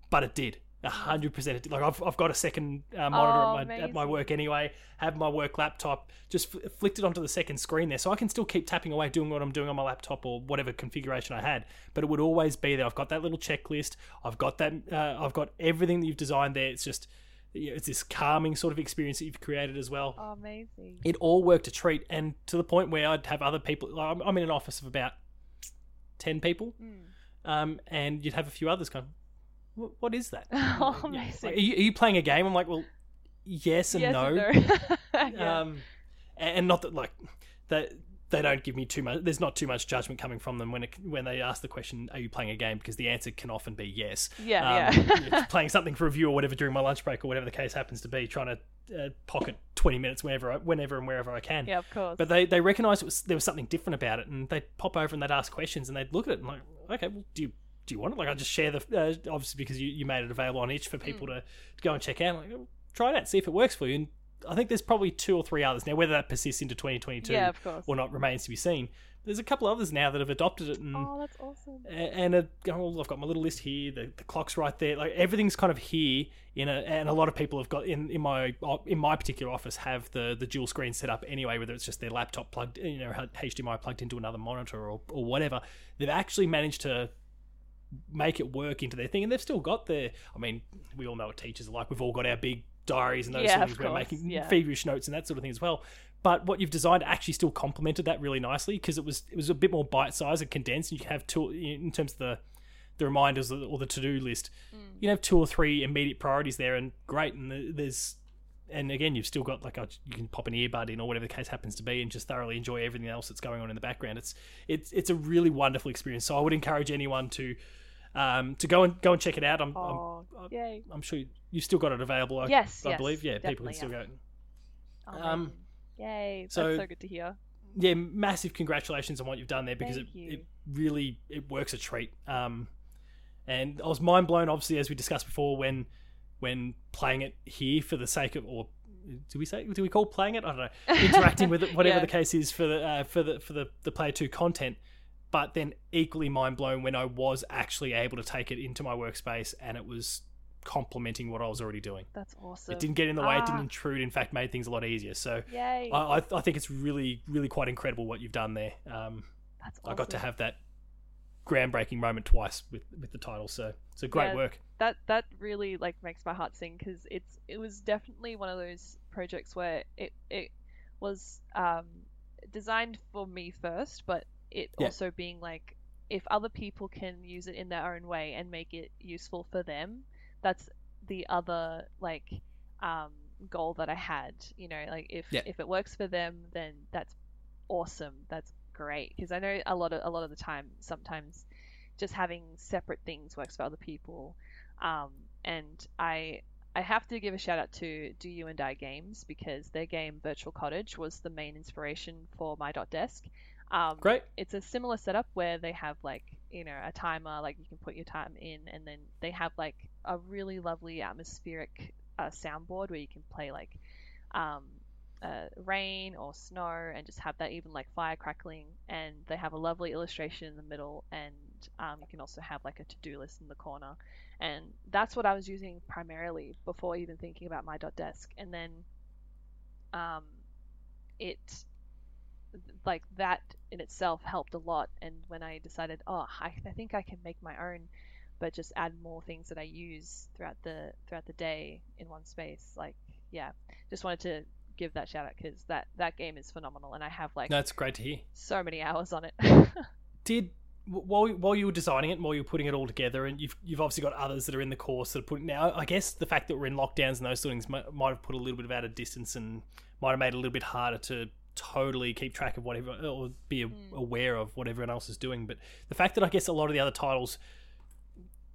Speaker 1: but it did. A hundred percent. Like I've, I've got a second uh, monitor
Speaker 2: Oh,
Speaker 1: at, my, at my work anyway. Have my work laptop. Just f- flicked it onto the second screen there, so I can still keep tapping away, doing what I'm doing on my laptop or whatever configuration I had. But it would always be there. I've got that little checklist. I've got that. Uh, I've got everything that you've designed there. It's just, it's this calming sort of experience that you've created as well
Speaker 2: oh, amazing
Speaker 1: it all worked a treat and to the point where i'd have other people like, I'm- i'm in an office of about 10 people
Speaker 2: Mm.
Speaker 1: Um, and you'd have a few others going "Wh- what is that?
Speaker 2: Oh, amazing
Speaker 1: like, are, you, are you playing a game? I'm like well yes and
Speaker 2: yes
Speaker 1: no,
Speaker 2: and no. yeah.
Speaker 1: um, and not that like that they don't give me too much there's not too much judgment coming from them when it, when they ask the question are you playing a game? Because the answer can often be yes.
Speaker 2: Yeah
Speaker 1: um,
Speaker 2: yeah.
Speaker 1: playing something for a review or whatever during my lunch break or whatever the case happens to be trying to uh, pocket 20 minutes whenever I, whenever and wherever i can.
Speaker 2: Yeah of course.
Speaker 1: But they they recognised it was there was something different about it, and they'd pop over and they'd ask questions, and they'd look at it and like, okay, well, do you do you want it? Like, I just share the uh, obviously because you, you made it available on itch for people to, to go and check out. Like, "Oh, try it out, see if it works for you. And I think there's probably two or three others now. Whether that persists into 2022
Speaker 2: yeah
Speaker 1: or not remains to be seen. There's a couple others now that have adopted it, and
Speaker 2: oh that's awesome
Speaker 1: and a, oh, I've got my little list here. The, the clock's right there. Like everything's kind of here in a, and a lot of people have got in, in my in my particular office have the the dual screen set up anyway. Whether it's just their laptop plugged, you know, HDMI plugged into another monitor or or whatever, they've actually managed to make it work into their thing, and they've still got their. I mean, we all know what teachers are like. We've all got our big diaries and those
Speaker 2: Yeah,
Speaker 1: sort of
Speaker 2: of
Speaker 1: things. We're making
Speaker 2: yeah.
Speaker 1: feverish notes and that sort of thing as well. But what you've designed actually still complemented that really nicely because it was it was a bit more bite sized and condensed. And you have two in terms of the the reminders or the to do list. You have two or three immediate priorities there, and great. And the- there's and again, you've still got like a, you can pop an earbud in or whatever the case happens to be, and just thoroughly enjoy everything else that's going on in the background. It's it's it's a really wonderful experience. So I would encourage anyone to um, to go and go and check it out. I'm I'm,
Speaker 2: Oh,
Speaker 1: I'm. I'm sure you, you've still got it available. I,
Speaker 2: Yes,
Speaker 1: I
Speaker 2: yes,
Speaker 1: believe. Yeah, people can still
Speaker 2: yeah.
Speaker 1: go. Um.
Speaker 2: Yay.
Speaker 1: so-
Speaker 2: That's so good to hear.
Speaker 1: yeah, massive congratulations on what you've done there because it, it really it works a treat. Um, and I was mind blown, obviously, as we discussed before, when when playing it here for the sake of, or do we say, do we call playing it? I don't know, interacting with it, whatever
Speaker 2: Yeah.
Speaker 1: the case is for the uh, for the for the the player two content. But then equally mind blown when I was actually able to take it into my workspace and it was complementing what I was already doing.
Speaker 2: That's awesome.
Speaker 1: It didn't get in the way, it didn't
Speaker 2: Ah.
Speaker 1: intrude. In fact, made things a lot easier. So. I, I, I think it's really, really quite incredible what you've done there. Um,
Speaker 2: That's
Speaker 1: I got to have that groundbreaking moment twice with with the title. So, so great
Speaker 2: Yeah.
Speaker 1: work.
Speaker 2: that that really like makes my heart sing because it's it was definitely one of those projects where it it was um designed for me first but it
Speaker 1: Yeah.
Speaker 2: also being like if other people can use it in their own way and make it useful for them that's the other like um goal that I had you know like if
Speaker 1: Yeah.
Speaker 2: if it works for them then that's awesome that's great because I know a lot of a lot of the time sometimes just having separate things works for other people um, and I I have to give a shout out to Do You and I Games because their game Virtual Cottage was the main inspiration for my dot desk. Um,
Speaker 1: Great.
Speaker 2: It's a similar setup where they have like you know a timer, like you can put your time in, and then they have like a really lovely atmospheric uh, soundboard where you can play like um, uh, rain or snow and just have that even like fire crackling. And they have a lovely illustration in the middle and um, you can also have like a to-do list in the corner. And that's what I was using primarily before even thinking about my dot desk. And then um, it like that in itself helped a lot and when I decided oh I, I think I can make my own but just add more things that I use throughout the throughout the day in one space like yeah just wanted to give that shout out because that that game is phenomenal and I have like
Speaker 1: No, it's great to hear.
Speaker 2: so many hours on it
Speaker 1: Did while while you were designing it, while you were putting it all together, and you've you've obviously got others that are in the course that are putting. Now, I guess the fact that we're in lockdowns and those sort of things might, might have put a little bit of out of distance and might have made it a little bit harder to totally keep track of whatever or be a- aware of what everyone else is doing. But the fact that I guess a lot of the other titles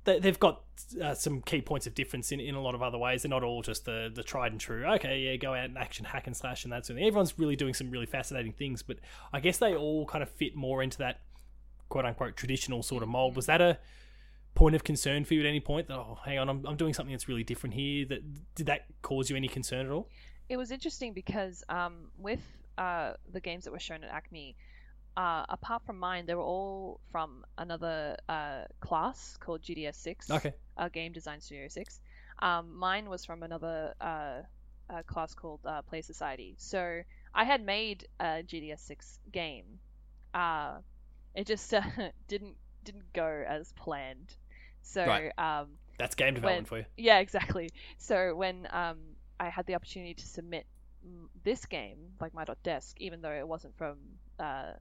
Speaker 1: they, they've got uh, some key points of difference in, in a lot of other ways. They're not all just the the tried and true. Okay, yeah, go out and action hack and slash and that sort of thing. Everyone's really doing some really fascinating things, but I guess they all kind of fit more into that quote unquote traditional sort of mold. Was that a point of concern for you at any point? That oh, hang on, I'm, I'm doing something that's really different here. That did that cause you any concern at all?
Speaker 2: it was interesting because um, with uh, the games that were shown at ACMI, uh, apart from mine, they were all from another uh, class called GDS6,
Speaker 1: Okay,
Speaker 2: uh, Game Design Studio 6. Um, mine was from another uh, uh, class called uh, Play Society. So I had made a GDS6 game. Uh, it just uh, didn't didn't go as planned. So
Speaker 1: Right.
Speaker 2: um,
Speaker 1: that's game development for you.
Speaker 2: yeah, exactly. So when um, I had the opportunity to submit this game, like my desk, even though it wasn't from uh,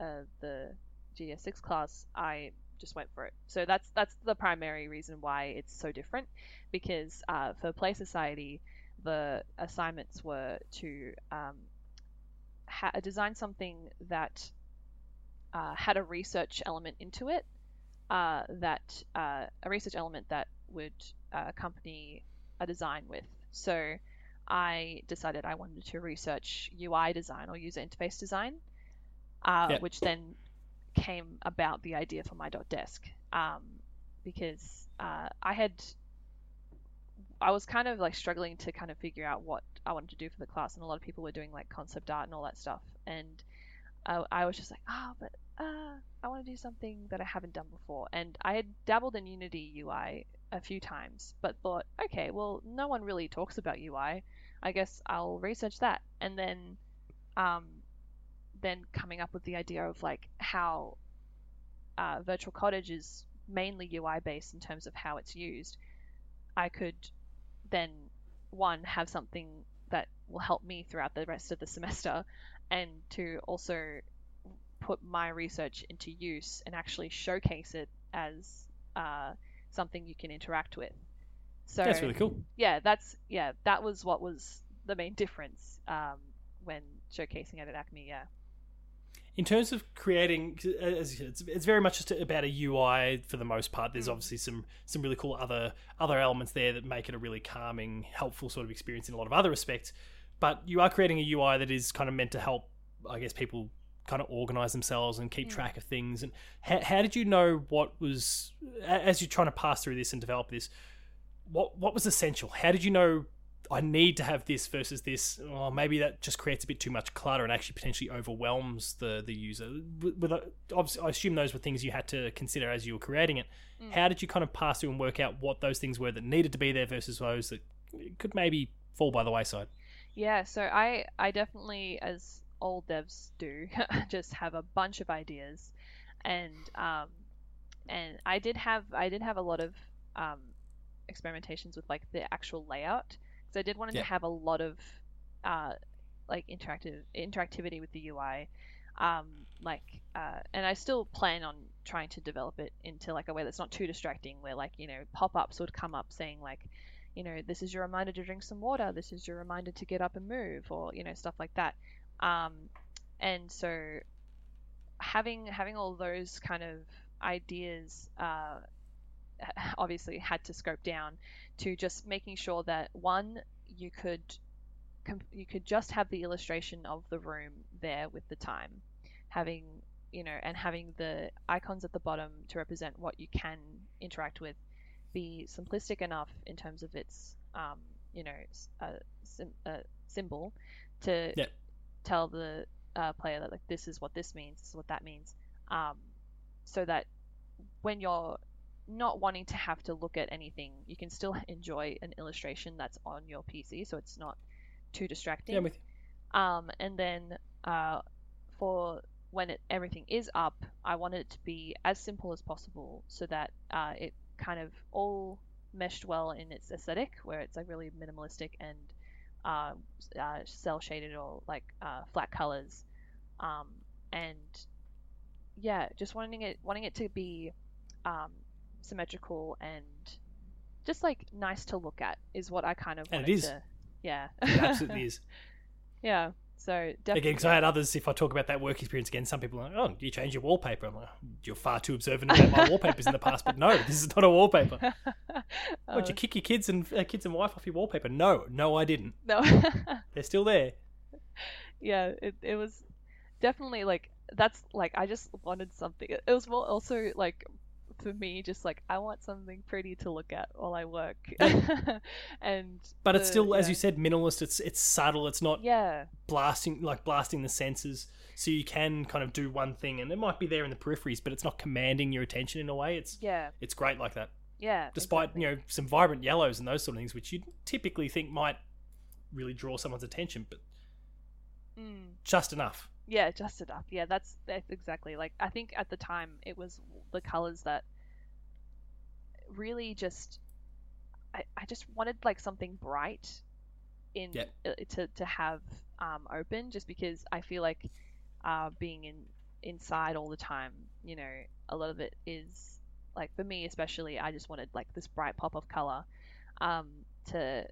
Speaker 2: uh, the GS6 class, I just went for it. So that's that's the primary reason why it's so different, because uh, for Play Society, the assignments were to um, ha- design something that uh, had a research element into it, uh, that uh, a research element that would uh, accompany a design with. So I decided I wanted to research UI design or user interface design, uh, which then came about the idea for my dot desk um, because uh, I had I was kind of like struggling to kind of figure out what I wanted to do for the class, and a lot of people were doing like concept art and all that stuff, and I, I was just like, ah, but uh, I want to do something that I haven't done before, and I had dabbled in Unity UI a few times, but thought, okay, well, no one really talks about UI. I guess I'll research that, and then, um, then coming up with the idea of like how uh, Virtual Cottage is mainly UI based in terms of how it's used, I could then one have something that will help me throughout the rest of the semester, and to also put my research into use and actually showcase it as uh, something you can interact with. So
Speaker 1: That's really cool.
Speaker 2: yeah, that's yeah, that was what was the main difference um, when showcasing it at ACMI. Yeah.
Speaker 1: in terms of creating as you said, it's, it's very much just about a ui for the most part there's
Speaker 2: Mm.
Speaker 1: obviously some some really cool other other elements there that make it a really calming helpful sort of experience in a lot of other respects but you are creating a ui that is kind of meant to help i guess people kind of organize themselves and keep
Speaker 2: Mm.
Speaker 1: track of things and how, how did you know what was as you're trying to pass through this and develop this what what was essential how did you know I need to have this versus this. Or maybe that just creates a bit too much clutter and actually potentially overwhelms the the user. With, with I assume those were things you had to consider as you were creating it.
Speaker 2: Mm.
Speaker 1: How did you kind of pass through and work out what those things were that needed to be there versus those that could maybe fall by the wayside?
Speaker 2: Yeah, so I I definitely, as all devs do, just have a bunch of ideas, and um, and I did have I did have a lot of um, experimentations with like the actual layout, because I did want
Speaker 1: Yeah.
Speaker 2: to have a lot of uh, like interactive interactivity with the UI, um, like uh, and I still plan on trying to develop it into like a way that's not too distracting, where like you know pop-ups would come up saying like you know, this is your reminder to drink some water. This is your reminder to get up and move, or you know, stuff like that. Um, and so, having having all those kind of ideas, uh, obviously had to scope down to just making sure that one, you could you could just have the illustration of the room there with the time, having you know, and having the icons at the bottom to represent what you can interact with be simplistic enough in terms of its, um, you know, uh, sim- uh, symbol to
Speaker 1: Yeah.
Speaker 2: tell the uh, player that like this is what this means, this is what that means, um, so that when you're not wanting to have to look at anything, you can still enjoy an illustration that's on your PC, so it's not too distracting.
Speaker 1: Yeah, with you.
Speaker 2: Um, and then uh, for when it, everything is up, I want it to be as simple as possible so that uh, it kind of all meshed well in its aesthetic, where it's like really minimalistic and uh, uh, cel shaded or like uh, flat colors, um, and yeah, just wanting it wanting it to be um, symmetrical and just like nice to look at is what I kind of
Speaker 1: And it is.
Speaker 2: to. Yeah,
Speaker 1: It absolutely is.
Speaker 2: yeah. So definitely.
Speaker 1: Again, because I had others, if I talk about that work experience again, some people are like, oh, you change your wallpaper. I'm like, you're far too observant about my wallpapers in the past, but no, this is not a wallpaper.
Speaker 2: Oh,
Speaker 1: you kick your kids and uh, kids and wife off your wallpaper? No, no, I didn't.
Speaker 2: no.
Speaker 1: They're still there.
Speaker 2: yeah, it it was definitely like that's like I just wanted something. It was more also like for me just like I want something pretty to look at while I work. and
Speaker 1: But it's
Speaker 2: the-
Speaker 1: still, as you said, minimalist. It's it's subtle. It's not
Speaker 2: Yeah.
Speaker 1: blasting like blasting the senses. So you can kind of do one thing, and it might be there in the peripheries, but it's not commanding your attention in a way. It's
Speaker 2: Yeah.
Speaker 1: it's great like that.
Speaker 2: Yeah.
Speaker 1: Despite
Speaker 2: exactly.
Speaker 1: you know some vibrant yellows and those sort of things, which you typically think might really draw someone's attention, but
Speaker 2: Mm.
Speaker 1: just enough.
Speaker 2: Yeah, just enough. Yeah, that's that's exactly like I think at the time it was the colors that really just I, I just wanted like something bright in
Speaker 1: Yeah.
Speaker 2: uh, to to have um, open just because I feel like uh, being in inside all the time, you know, a lot of it is like for me especially I just wanted like this bright pop of color um, to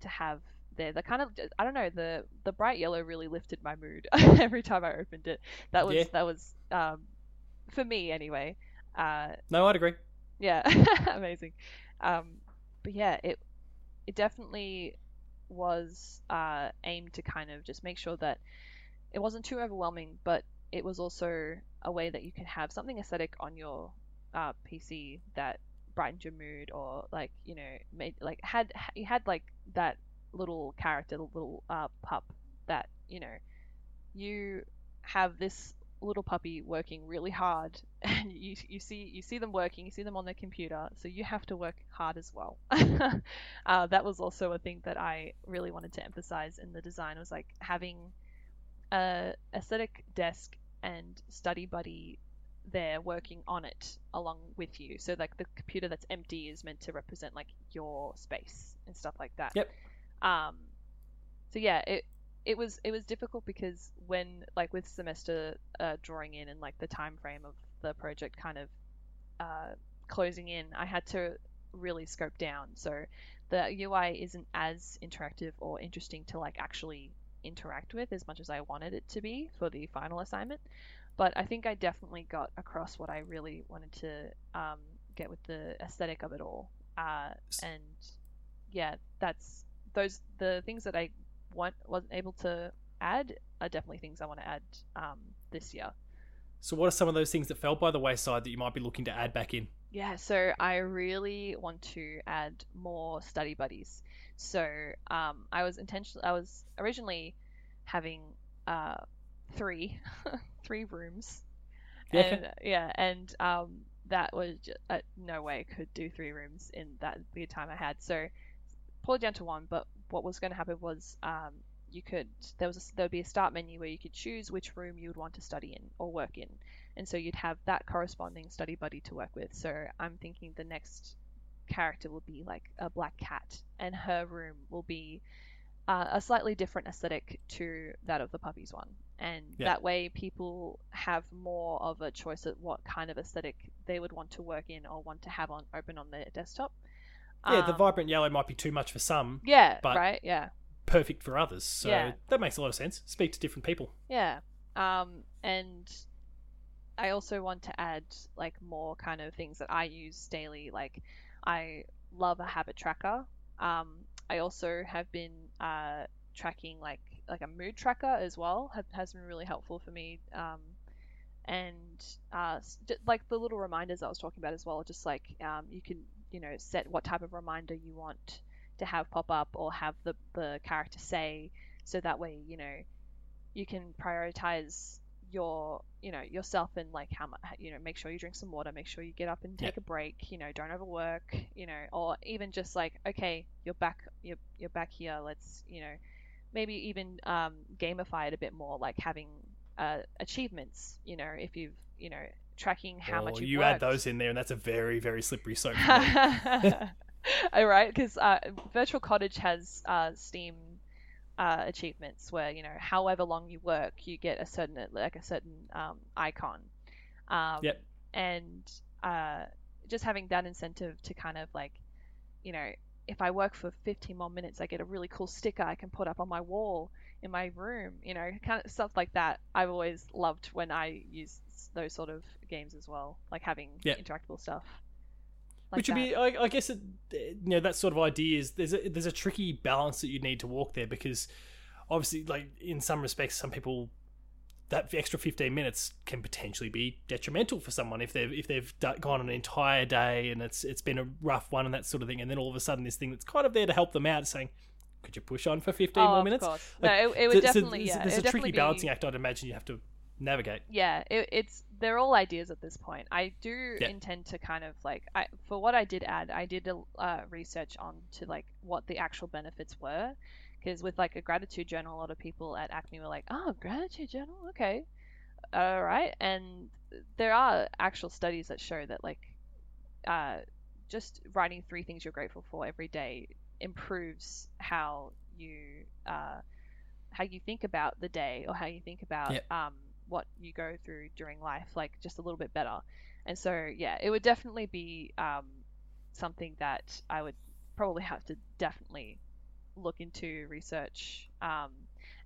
Speaker 2: to have there. The kind of I don't know the the bright yellow really lifted my mood every time I opened it. That was
Speaker 1: Yeah.
Speaker 2: that was um, for me anyway. Uh,
Speaker 1: No, I'd agree.
Speaker 2: Yeah, amazing. Um, but yeah, it it definitely was uh, aimed to kind of just make sure that it wasn't too overwhelming, but it was also a way that you can have something aesthetic on your uh, PC that brightened your mood, or like you know made like had you had like that little character, the little uh, pup that you know you have this little puppy working really hard and you, you see you see them working you see them on their computer so you have to work hard as well uh, that was also a thing that i really wanted to emphasize in the design was like having a aesthetic desk and study buddy there working on it along with you. So like the computer that's empty is meant to represent like your space and stuff like that.
Speaker 1: Yep.
Speaker 2: Um, so yeah, it it was it was difficult because when like with semester uh, drawing in and like the time frame of the project kind of uh, closing in, I had to really scope down. So the UI isn't as interactive or interesting to like actually interact with as much as I wanted it to be for the final assignment. But I think I definitely got across what I really wanted to um, get with the aesthetic of it all. Uh, and yeah, that's those the things that I want wasn't able to add are definitely things I want to add um, this year.
Speaker 1: So, what are some of those things that fell by the wayside that you might be looking to add back in?
Speaker 2: Yeah, so I really want to add more study buddies. So um, I was intentionally, I was originally having uh, three, three rooms.
Speaker 1: Yeah.
Speaker 2: And, yeah, and um, that was just, uh, no way I could do three rooms in that the time I had. So pulled it down to one. But what was going to happen was um, you could there was a, there would be a start menu where you could choose which room you would want to study in or work in, and so you'd have that corresponding study buddy to work with. So I'm thinking the next character will be like a black cat, and her room will be uh, a slightly different aesthetic to that of the puppies one. And
Speaker 1: Yeah.
Speaker 2: that way, people have more of a choice at what kind of aesthetic they would want to work in or want to have on open on their desktop.
Speaker 1: Yeah, the
Speaker 2: Um,
Speaker 1: vibrant yellow might be too much for some,
Speaker 2: Yeah,
Speaker 1: but-
Speaker 2: right. Yeah.
Speaker 1: Perfect for others. So
Speaker 2: Yeah.
Speaker 1: that makes a lot of sense. Speak to different people.
Speaker 2: Yeah. Um, and I also want to add like more kind of things that I use daily. Like I love a habit tracker. Um, I also have been uh, tracking like like a mood tracker as well. Have, has been really helpful for me. Um, and uh, like the little reminders I was talking about as well. Just like um, you can you know set what type of reminder you want to have pop up or have the the character say, so that way you know you can prioritize your you know yourself and like how much you know make sure you drink some water make sure you get up and take a break you know don't overwork you know or even just like okay you're back you're, you're back here let's you know maybe even um, gamify it a bit more like having uh, achievements you know if you've you know tracking how
Speaker 1: or
Speaker 2: much you've
Speaker 1: you add those in there, and that's a very, very slippery slope.
Speaker 2: All right, because uh, Virtual Cottage has uh, Steam uh, achievements where you know, however long you work, you get a certain like a certain um, icon. Um,
Speaker 1: Yep.
Speaker 2: And uh, just having that incentive to kind of like, you know, if I work for 15 more minutes, I get a really cool sticker I can put up on my wall in my room. You know, kind of stuff like that. I've always loved when I use those sort of games as well, like having
Speaker 1: Yep.
Speaker 2: interactable stuff. Like
Speaker 1: Which would
Speaker 2: that.
Speaker 1: be, I, I guess, it, you know, that sort of idea is there's a, there's a tricky balance that you need to walk there because obviously, like in some respects, some people that extra 15 minutes can potentially be detrimental for someone if they've if they've gone an entire day and it's it's been a rough one and that sort of thing and then all of a sudden this thing that's kind of there to help them out is saying could you push on for 15
Speaker 2: oh,
Speaker 1: more
Speaker 2: of
Speaker 1: minutes. Like,
Speaker 2: no, it, it would
Speaker 1: So- so
Speaker 2: definitely.
Speaker 1: there's,
Speaker 2: yeah,
Speaker 1: there's a tricky
Speaker 2: be-
Speaker 1: balancing act i'd imagine you have to navigate
Speaker 2: Yeah, it, it's they're all ideas at this point. I do
Speaker 1: Yeah.
Speaker 2: intend to kind of like I for what I did add, I did a uh, research on to like what the actual benefits were, because with like a gratitude journal, a lot of people at ACMI were like, "Oh, gratitude journal, okay, all right," and there are actual studies that show that like, uh, just writing three things you're grateful for every day improves how you uh, how you think about the day or how you think about
Speaker 1: Yep.
Speaker 2: um, what you go through during life, like just a little bit better. And so, yeah, it would definitely be um, something that I would probably have to definitely look into research. Um,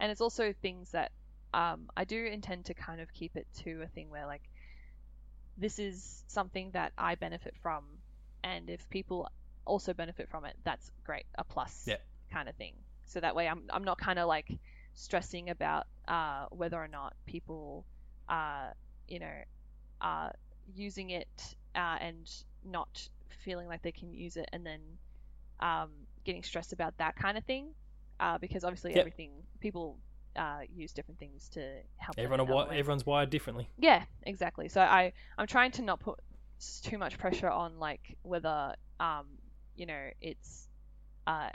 Speaker 2: and it's also things that um, I do intend to kind of keep it to a thing where like this is something that I benefit from, and if people also benefit from it, that's great, a plus
Speaker 1: Yeah.
Speaker 2: kind of thing. So that way, I'm I'm not kind of like stressing about uh, whether or not people are you know are using it uh, and not feeling like they can use it, and then um, getting stressed about that kind of thing, uh, because obviously
Speaker 1: Yep.
Speaker 2: everything people uh, use different things to help.
Speaker 1: everyone wi- everyone's wired differently
Speaker 2: Yeah, exactly. So I I'm trying to not put too much pressure on like whether um you know it's uh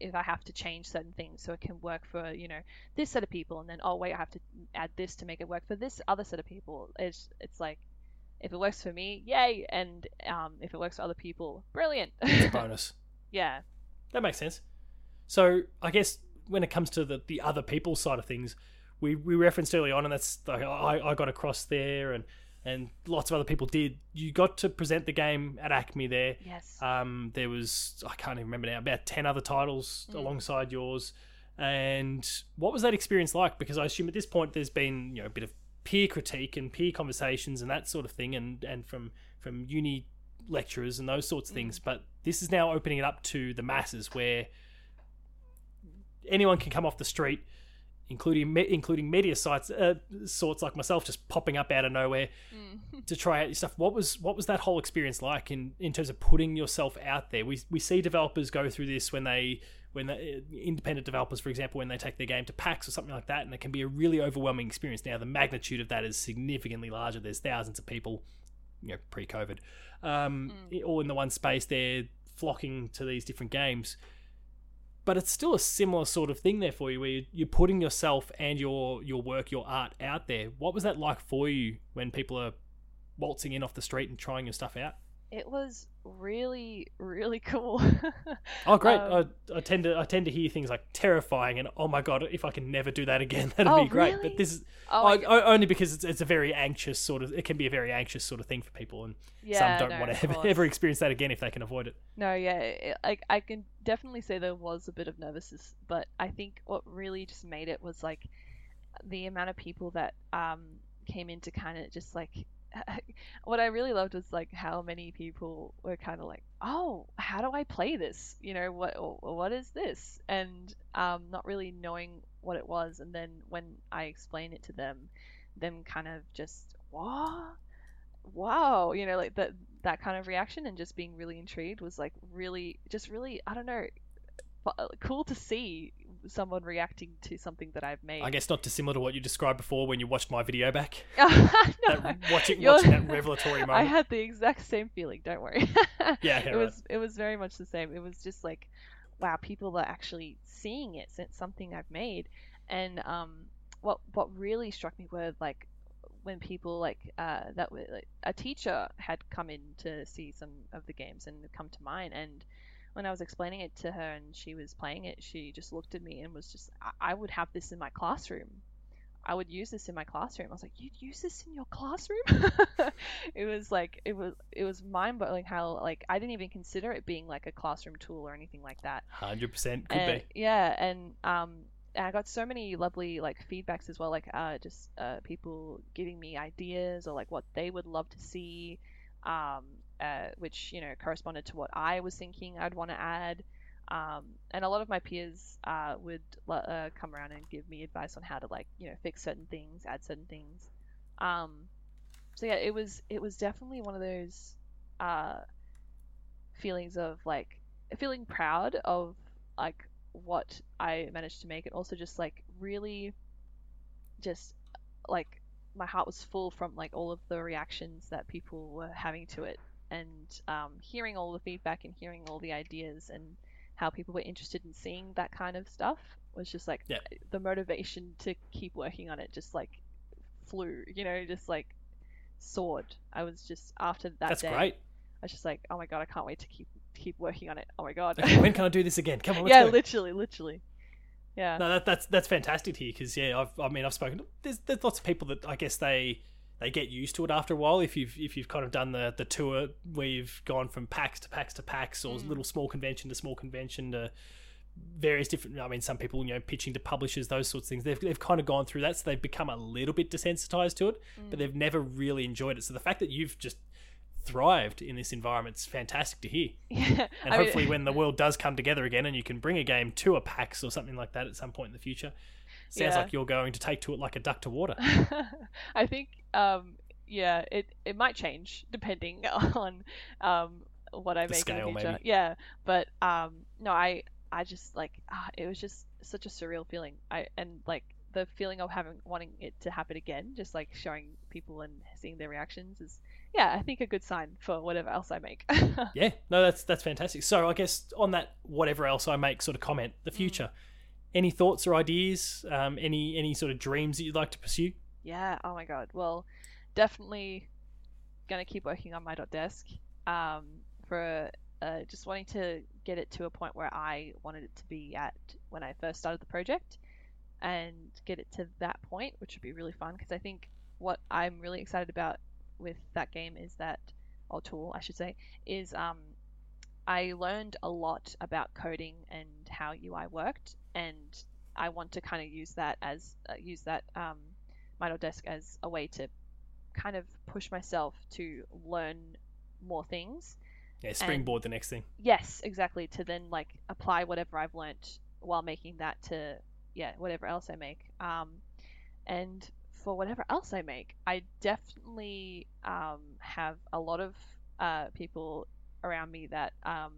Speaker 2: if I have to change certain things so it can work for you know this set of people and then oh wait I have to add this to make it work for this other set of people. It's it's like if it works for me, yay, and um, if it works for other people, brilliant.
Speaker 1: It's a bonus.
Speaker 2: yeah.
Speaker 1: That makes sense. So I guess when it comes to the, the other people side of things, we, we referenced early on, and that's like, I, I got across there, and and lots of other people did. You got to present the game at ACMI there.
Speaker 2: Yes.
Speaker 1: Um, there was I can't even remember now about ten other titles
Speaker 2: Mm.
Speaker 1: alongside yours. And what was that experience like? Because I assume at this point there's been you know a bit of peer critique and peer conversations and that sort of thing, and and from from uni lecturers and those sorts of things. But this is now opening it up to the masses, where anyone can come off the street, including including media sites uh, sorts like myself, just popping up out of nowhere
Speaker 2: Mm.
Speaker 1: to try out your stuff. What was what was that whole experience like in, in terms of putting yourself out there? We we see developers go through this when they when they, independent developers, for example, when they take their game to PAX or something like that, and it can be a really overwhelming experience. Now the magnitude of that is significantly larger. There's thousands of people, you know, pre-COVID, um, all in the one space. They're flocking to these different games. But it's still a similar sort of thing there for you, where you- you're putting yourself and your your work, your art out there. What was that like for you when people are waltzing in off the street and trying your stuff out?
Speaker 2: It was really, really cool.
Speaker 1: Oh, great!
Speaker 2: Um,
Speaker 1: I, I tend to I tend to hear things like terrifying and oh my god, if I can never do that again, that'd
Speaker 2: Oh,
Speaker 1: be great.
Speaker 2: really?
Speaker 1: But this is
Speaker 2: Oh,
Speaker 1: I, I- only because it's, it's a very anxious sort of. It can be a very anxious sort of thing for people, and
Speaker 2: yeah,
Speaker 1: some don't
Speaker 2: no,
Speaker 1: want to ever, ever experience that again if they can avoid it.
Speaker 2: No, yeah, like I can definitely say there was a bit of nervousness, but I think what really just made it was like the amount of people that um came in to kind of just like what I really loved was like how many people were kind of like, "Oh, how do I play this? You know, what what is this?" and um not really knowing what it was, and then when I explained it to them, them kind of just, "What?" wow you know like that that kind of reaction and just being really intrigued was like really just really i don't know cool to see someone reacting to something that i've made
Speaker 1: I guess not dissimilar to what you described before when you watched my video back.
Speaker 2: No,
Speaker 1: That, watching
Speaker 2: you're-
Speaker 1: watching that revelatory moment.
Speaker 2: i had the exact same feeling don't worry
Speaker 1: Yeah, yeah,
Speaker 2: it
Speaker 1: right.
Speaker 2: was it was very much the same it was just like wow people are actually seeing it since something i've made and um what what really struck me were like when people like uh that were like a teacher had come in to see some of the games and come to mine and when I was explaining it to her and she was playing it, she just looked at me and was just, I, I would have this in my classroom. I would use this in my classroom. I was like, you'd use this in your classroom? it was like, it was, it was mind blowing how like I didn't even consider it being like a classroom tool or anything like that.
Speaker 1: Hundred percent could
Speaker 2: And-
Speaker 1: be.
Speaker 2: Yeah, and um, and I got so many lovely like feedbacks as well, like uh, just uh, people giving me ideas or like what they would love to see, um, uh, which you know corresponded to what I was thinking I'd want to add. Um, and a lot of my peers uh, would uh, come around and give me advice on how to like you know fix certain things, add certain things. Um, so yeah, it was it was definitely one of those uh, feelings of like feeling proud of like what I managed to make and also just like really just like my heart was full from like all of the reactions that people were having to it and um, hearing all the feedback and hearing all the ideas and how people were interested in seeing that kind of stuff was just like
Speaker 1: Yeah.
Speaker 2: the motivation to keep working on it just like flew you know just like soared i was just after that
Speaker 1: That's
Speaker 2: day
Speaker 1: great.
Speaker 2: i was just like oh my god i can't wait to keep keep working on it oh my god
Speaker 1: Okay, when can I do this again? Come on, let's
Speaker 2: yeah
Speaker 1: go.
Speaker 2: literally literally yeah
Speaker 1: No, that, that's that's fantastic to hear because yeah, I've, I mean, I've spoken. To, there's there's lots of people that I guess they they get used to it after a while. If you've if you've kind of done the the tour where you've gone from PAX to PAX to PAX, or
Speaker 2: Mm.
Speaker 1: little small convention to small convention to various different. I mean, some people you know pitching to publishers, those sorts of things. They've they've kind of gone through that, so they've become a little bit desensitized to it,
Speaker 2: Mm.
Speaker 1: but they've never really enjoyed it. So the fact that you've just thrived in this environment's fantastic to hear.
Speaker 2: yeah
Speaker 1: And
Speaker 2: I mean-
Speaker 1: hopefully, when the world does come together again, and you can bring a game to a PAX or something like that at some point in the future, sounds
Speaker 2: Yeah.
Speaker 1: like you're going to take to it like a duck to water.
Speaker 2: I think um yeah, it it might change depending on um what I
Speaker 1: The
Speaker 2: make
Speaker 1: scale,
Speaker 2: in the future.
Speaker 1: maybe.
Speaker 2: Yeah, but um no, I I just like ah, it was just such a surreal feeling. I and like the feeling of having wanting it to happen again, just like showing people and seeing their reactions is yeah, I think a good sign for whatever else I make.
Speaker 1: yeah, no, that's that's fantastic. So I guess on that, whatever else I make, sort of comment
Speaker 2: Mm.
Speaker 1: the future. Any thoughts or ideas? Um, any any sort of dreams that you'd like to pursue?
Speaker 2: Yeah, oh my god. Well, definitely gonna keep working on my dot desk um, for uh, just wanting to get it to a point where I wanted it to be at when I first started the project, and get it to that point, which would be really fun because I think what I'm really excited about with that game is that, or tool I should say, is um, I learned a lot about coding and how UI worked, and I want to kind of use that as uh, use that um, Desk as a way to kind of push myself to learn more things.
Speaker 1: Yeah, springboard and, the next thing.
Speaker 2: Yes, exactly. To then like apply whatever I've learnt while making that to yeah whatever else I make. Um, and for whatever else I make, I definitely um, have a lot of uh, people around me that um,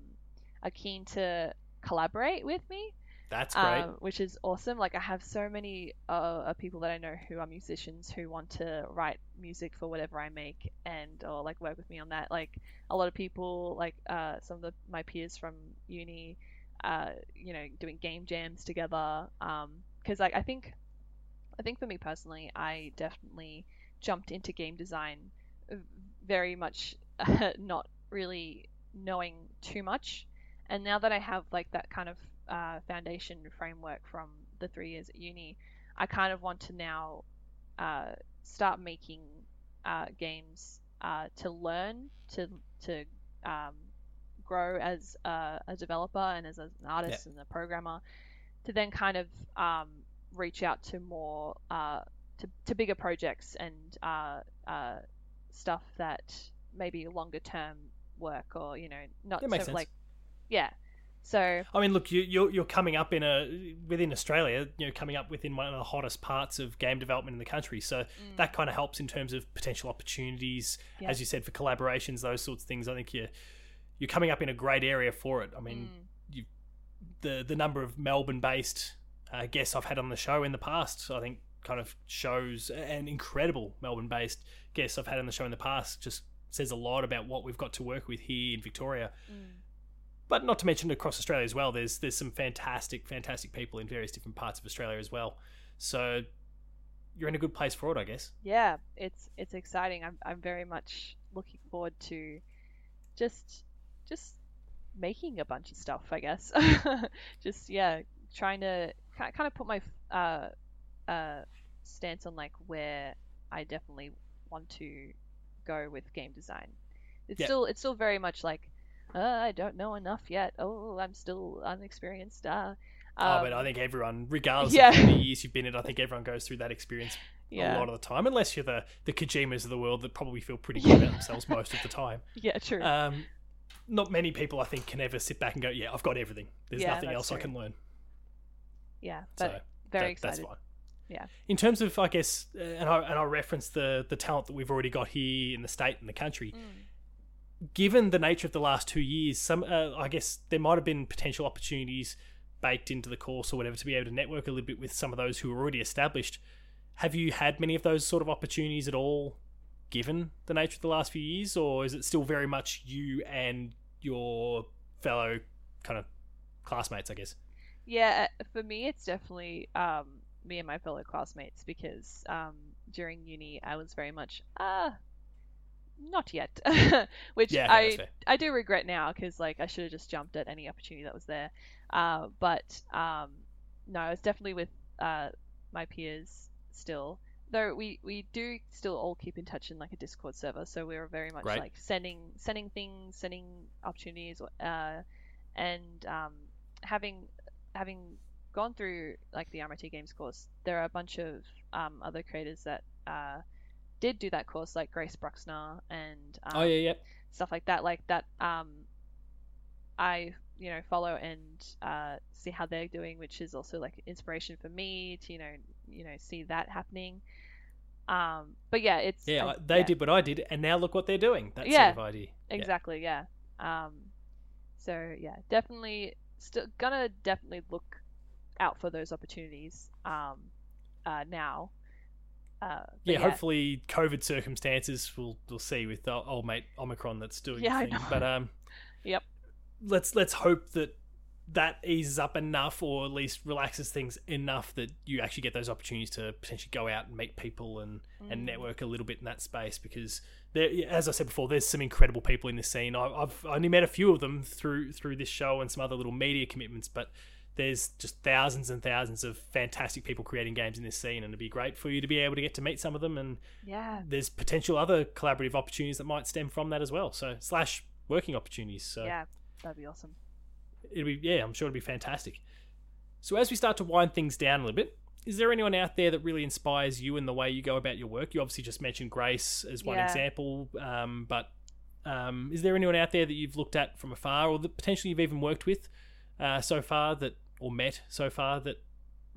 Speaker 2: are keen to collaborate with me.
Speaker 1: That's great.
Speaker 2: Um, which is awesome. Like I have so many uh, people that I know who are musicians who want to write music for whatever I make and or like work with me on that. Like a lot of people, like uh, some of the, my peers from uni, uh, you know, doing game jams together. Because um, like I think, I think for me personally, I definitely jumped into game design very much not really knowing too much. And now that I have like that kind of uh, foundation framework from the three years at uni, I kind of want to now uh, start making uh, games uh, to learn to to um, grow as a, a, developer and as an artist yeah. and a programmer, to then kind of um, reach out to more uh, to, to bigger projects and uh, stuff that maybe longer term work or you know not so like yeah so
Speaker 1: I mean, look, you, you're you're coming up in a within Australia. You know, coming up within one of the hottest parts of game development in the country. So mm. that kind of helps in terms of potential opportunities, yeah. as you said, for collaborations, those sorts of things. I think you're you're coming up in a great area for it. I mean, mm. you the the number of Melbourne-based uh, guests I've had on the show in the past, I think, kind of shows an incredible Melbourne-based guests I've had on the show in the past. Just says a lot about what we've got to work with here in Victoria. Mm but not to mention across Australia as well. There's there's some fantastic fantastic people in various different parts of Australia as well. So you're in a good place for it, I guess.
Speaker 2: Yeah, it's it's exciting. I'm I'm very much looking forward to just just making a bunch of stuff. I guess. just yeah, trying to kind of put my uh, uh, stance on like where I definitely want to go with game design. It's still it's still very much like uh, I don't know enough yet. Oh, I'm still unexperienced. Uh,
Speaker 1: um, oh, but I think everyone, regardless yeah. of how many years you've been in, I think everyone goes through that experience yeah. a lot of the time, unless you're the the Kojimas of the world that probably feel pretty good about themselves most of the time.
Speaker 2: Yeah, true.
Speaker 1: Um, not many people, I think, can ever sit back and go, "Yeah, I've got everything. There's yeah, nothing else true. I can learn."
Speaker 2: Yeah, but so very that, excited.
Speaker 1: That's fine.
Speaker 2: Yeah.
Speaker 1: In terms of, I guess, uh, and I and I reference the the talent that we've already got here in the state and the country. Mm given the nature of the last two years, some uh, I guess there might have been potential opportunities baked into the course or whatever to be able to network a little bit with some of those who are already established. Have you had many of those sort of opportunities at all, given the nature of the last few years, or is it still very much you and your fellow kind of classmates? I guess.
Speaker 2: Yeah, uh, for me, it's definitely um, me and my fellow classmates because um, during uni, I was very much ah not yet, which yeah, I I do regret now because like I should have just jumped at any opportunity that was there. Uh, but um, no, was definitely with uh, my peers still. Though we, we do still all keep in touch in like a Discord server, so we're very much like sending sending things, sending opportunities, uh, and um, having having gone through like the RMIT Games course, there are a bunch of um, other creators that uh, did do that course, like Grace Bruxner and um,
Speaker 1: oh yeah, yeah,
Speaker 2: stuff like that, like that. Um, I you know follow and uh, see how they're doing, which is also like inspiration for me to you know you know see that happening. Um, but yeah, it's
Speaker 1: yeah, I, they yeah. did what I did, and now look what they're doing. That yeah, sort of idea.
Speaker 2: Exactly. Yeah. yeah. Um, so yeah, definitely still gonna definitely look out for those opportunities. Um, uh, now uh,
Speaker 1: yeah, yeah, hopefully COVID circumstances we'll we'll see with the old mate Omicron that's doing yeah, thing. But um,
Speaker 2: yep.
Speaker 1: Let's let's hope that that eases up enough, or at least relaxes things enough that you actually get those opportunities to potentially go out and meet people and,
Speaker 2: Mm.
Speaker 1: and network a little bit in that space. Because there, as I said before, there's some incredible people in this scene. I, I've only met a few of them through through this show and some other little media commitments, but there's just thousands and thousands of fantastic people creating games in this scene, and it'd be great for you to be able to get to meet some of them. And
Speaker 2: Yeah.
Speaker 1: there's potential other collaborative opportunities that might stem from that as well. So slash working opportunities. So
Speaker 2: Yeah. That'd be awesome.
Speaker 1: It'd be yeah, I'm sure it'd be fantastic. So as we start to wind things down a little bit, is there anyone out there that really inspires you in the way you go about your work? You obviously just mentioned Grace as one
Speaker 2: Yeah.
Speaker 1: example, um, but um, is there anyone out there that you've looked at from afar, or that potentially you've even worked with uh, so far that, or met so far that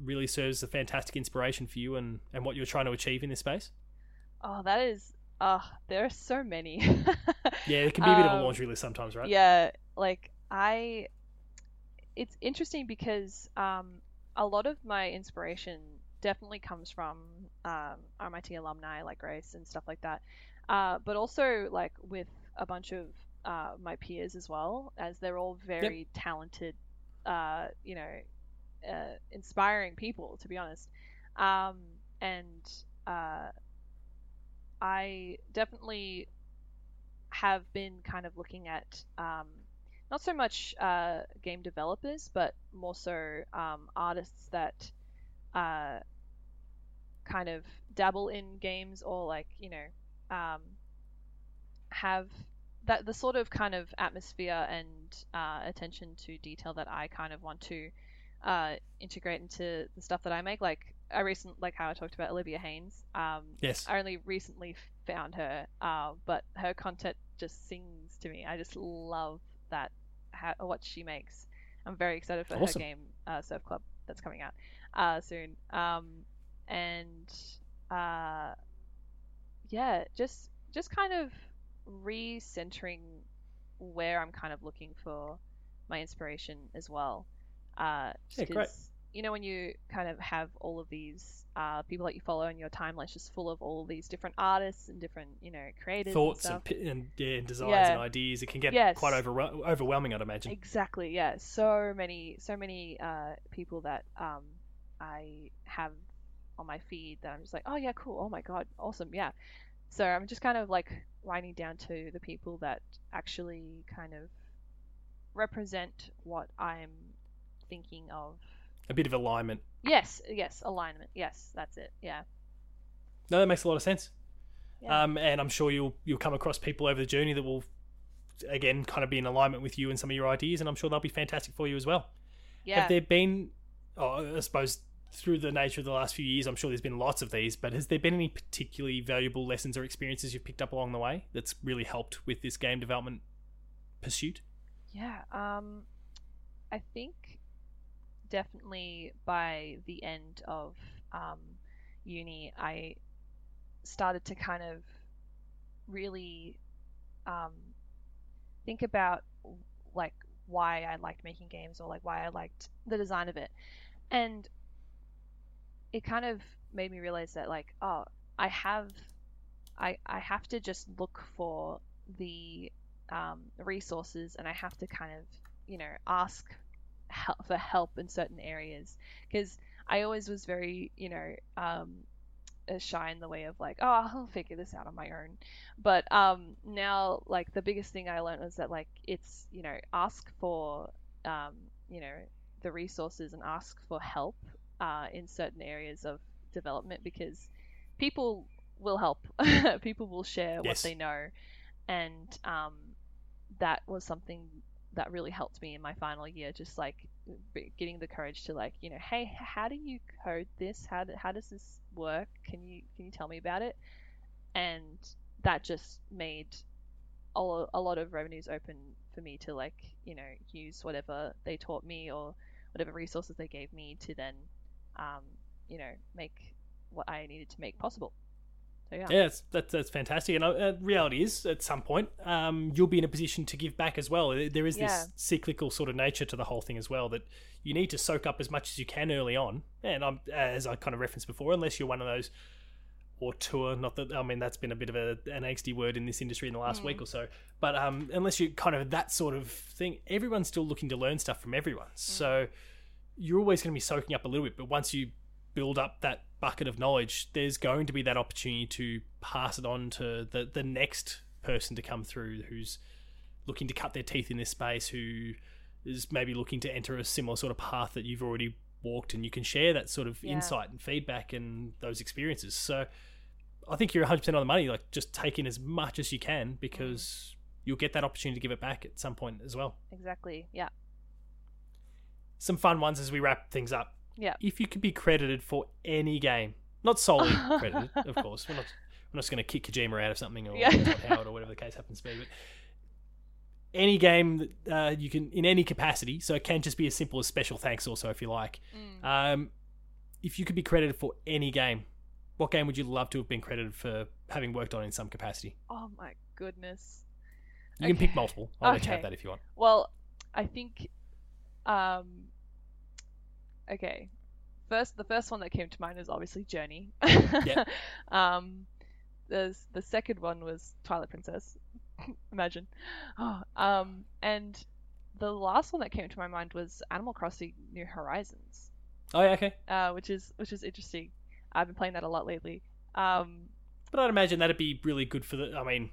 Speaker 1: really serves as a fantastic inspiration for you and, and what you're trying to achieve in this space?
Speaker 2: Oh, that is. Uh, there are so many.
Speaker 1: Yeah, it can be a bit of a
Speaker 2: Um,
Speaker 1: laundry list sometimes, right?
Speaker 2: Yeah, like I it's interesting because um a lot of my inspiration definitely comes from um RMIT alumni like Grace and stuff like that. Uh but also like with a bunch of uh my peers as well as they're all very talented uh you know uh inspiring people to be honest. Um and uh I definitely have been kind of looking at um, not so much uh, game developers, but more so um, artists that uh, kind of dabble in games or like you know um, have that the sort of kind of atmosphere and uh, attention to detail that I kind of want to uh, integrate into the stuff that I make. Like I recent, like how I talked about Olivia Haynes. Um,
Speaker 1: Yes.
Speaker 2: I only recently found her, uh, but her content just sings to me. I just love that how, what she makes. I'm very excited for
Speaker 1: Awesome.
Speaker 2: her game, uh, Surf Club, that's coming out uh, soon. Um, and uh, yeah, just just kind of recentering where I'm kind of looking for my inspiration as well. Uh,
Speaker 1: Yeah, great.
Speaker 2: You know, when you kind of have all of these uh, people that you follow and your timeline's just full of all these different artists and different, you know, creators
Speaker 1: Thoughts
Speaker 2: and
Speaker 1: and, and, yeah, and designs
Speaker 2: Yeah.
Speaker 1: and ideas, it can get
Speaker 2: Yes.
Speaker 1: quite overwhel- overwhelming, I'd imagine.
Speaker 2: Exactly. Yeah. So many, so many uh, people that um, I have on my feed that I'm just like, oh yeah, cool. Oh my god, awesome. Yeah. So I'm just kind of like winding down to the people that actually kind of represent what I'm thinking of.
Speaker 1: A bit of alignment.
Speaker 2: Yes. Yes. Alignment. Yes. That's it. Yeah.
Speaker 1: No, that makes a lot of sense.
Speaker 2: Yeah.
Speaker 1: Um, and I'm sure you'll you'll come across people over the journey that will, again, kind of be in alignment with you and some of your ideas, and I'm sure they'll be fantastic for you as well.
Speaker 2: yeah.
Speaker 1: Have there been, oh, I suppose, through the nature of the last few years, I'm sure there's been lots of these, but has there been any particularly valuable lessons or experiences you've picked up along the way that's really helped with this game development pursuit?
Speaker 2: Yeah, um, I think definitely by the end of um, uni, I started to kind of really um, think about like why I liked making games or like why I liked the design of it, and it kind of made me realize that like oh I have I I have to just look for the um, resources and I have to kind of, you know, ask help for help in certain areas because I always was very, you know, um, shy in the way of like, oh, I'll figure this out on my own. But um, now, like, the biggest thing I learned was that like it's, you know, ask for, um, you know, the resources and ask for help uh, in certain areas of development because people will help. people will share what they know. And um, that was something that really helped me in my final year just like getting the courage to like you know hey how do you code this? How, do, how does this work? Can you can you tell me about it? And that just made a, a lot of revenues open for me to like you know use whatever they taught me or whatever resources they gave me to then um, you know make what I needed to make possible so yeah
Speaker 1: Yeah, that's, that's, that's fantastic. And uh, reality is, at some point, um, you'll be in a position to give back as well. There- is
Speaker 2: Yeah.
Speaker 1: this cyclical sort of nature to the whole thing as well that you need to soak up as much as you can early on. And I'm, as I kind of referenced before, unless you're one of those auteur. Not that I mean that's been a bit of a, an angsty word in this industry in the last
Speaker 2: Mm.
Speaker 1: week or so. But um, unless you're kind of that sort of thing, everyone's still looking to learn stuff from everyone.
Speaker 2: Mm.
Speaker 1: So you're always going to be soaking up a little bit. But once you build up that bucket of knowledge, there's going to be that opportunity to pass it on to the the next person to come through who's looking to cut their teeth in this space, who is maybe looking to enter a similar sort of path that you've already walked, and you can share that sort of
Speaker 2: Yeah.
Speaker 1: insight and feedback and those experiences. So I think you're 100% on the money. Like, just take in as much as you can because mm. you'll get that opportunity to give it back at some point as well.
Speaker 2: Exactly. Yeah.
Speaker 1: Some fun ones as we wrap things up.
Speaker 2: Yeah.
Speaker 1: If you could be credited for any game, not solely credited, of course. We're not, we're not just going to kick Kojima out of something or
Speaker 2: Yeah.
Speaker 1: Howard or whatever the case happens to be, but any game that uh, you can in any capacity. So it can just be as simple as special thanks, also if you like.
Speaker 2: Mm.
Speaker 1: Um, if you could be credited for any game, what game would you love to have been credited for having worked on in some capacity?
Speaker 2: Oh my goodness.
Speaker 1: You can pick multiple. I'll let you have that if you want.
Speaker 2: Well, I think um okay. First the first one that came to mind is obviously Journey.
Speaker 1: Yep.
Speaker 2: um there's the second one was Twilight Princess. Imagine. Oh, um and the last one that came to my mind was Animal Crossing New Horizons.
Speaker 1: Oh yeah, okay.
Speaker 2: Uh which is which is interesting. I've been playing that a lot lately. Um
Speaker 1: But I'd imagine that'd be really good for the. I mean,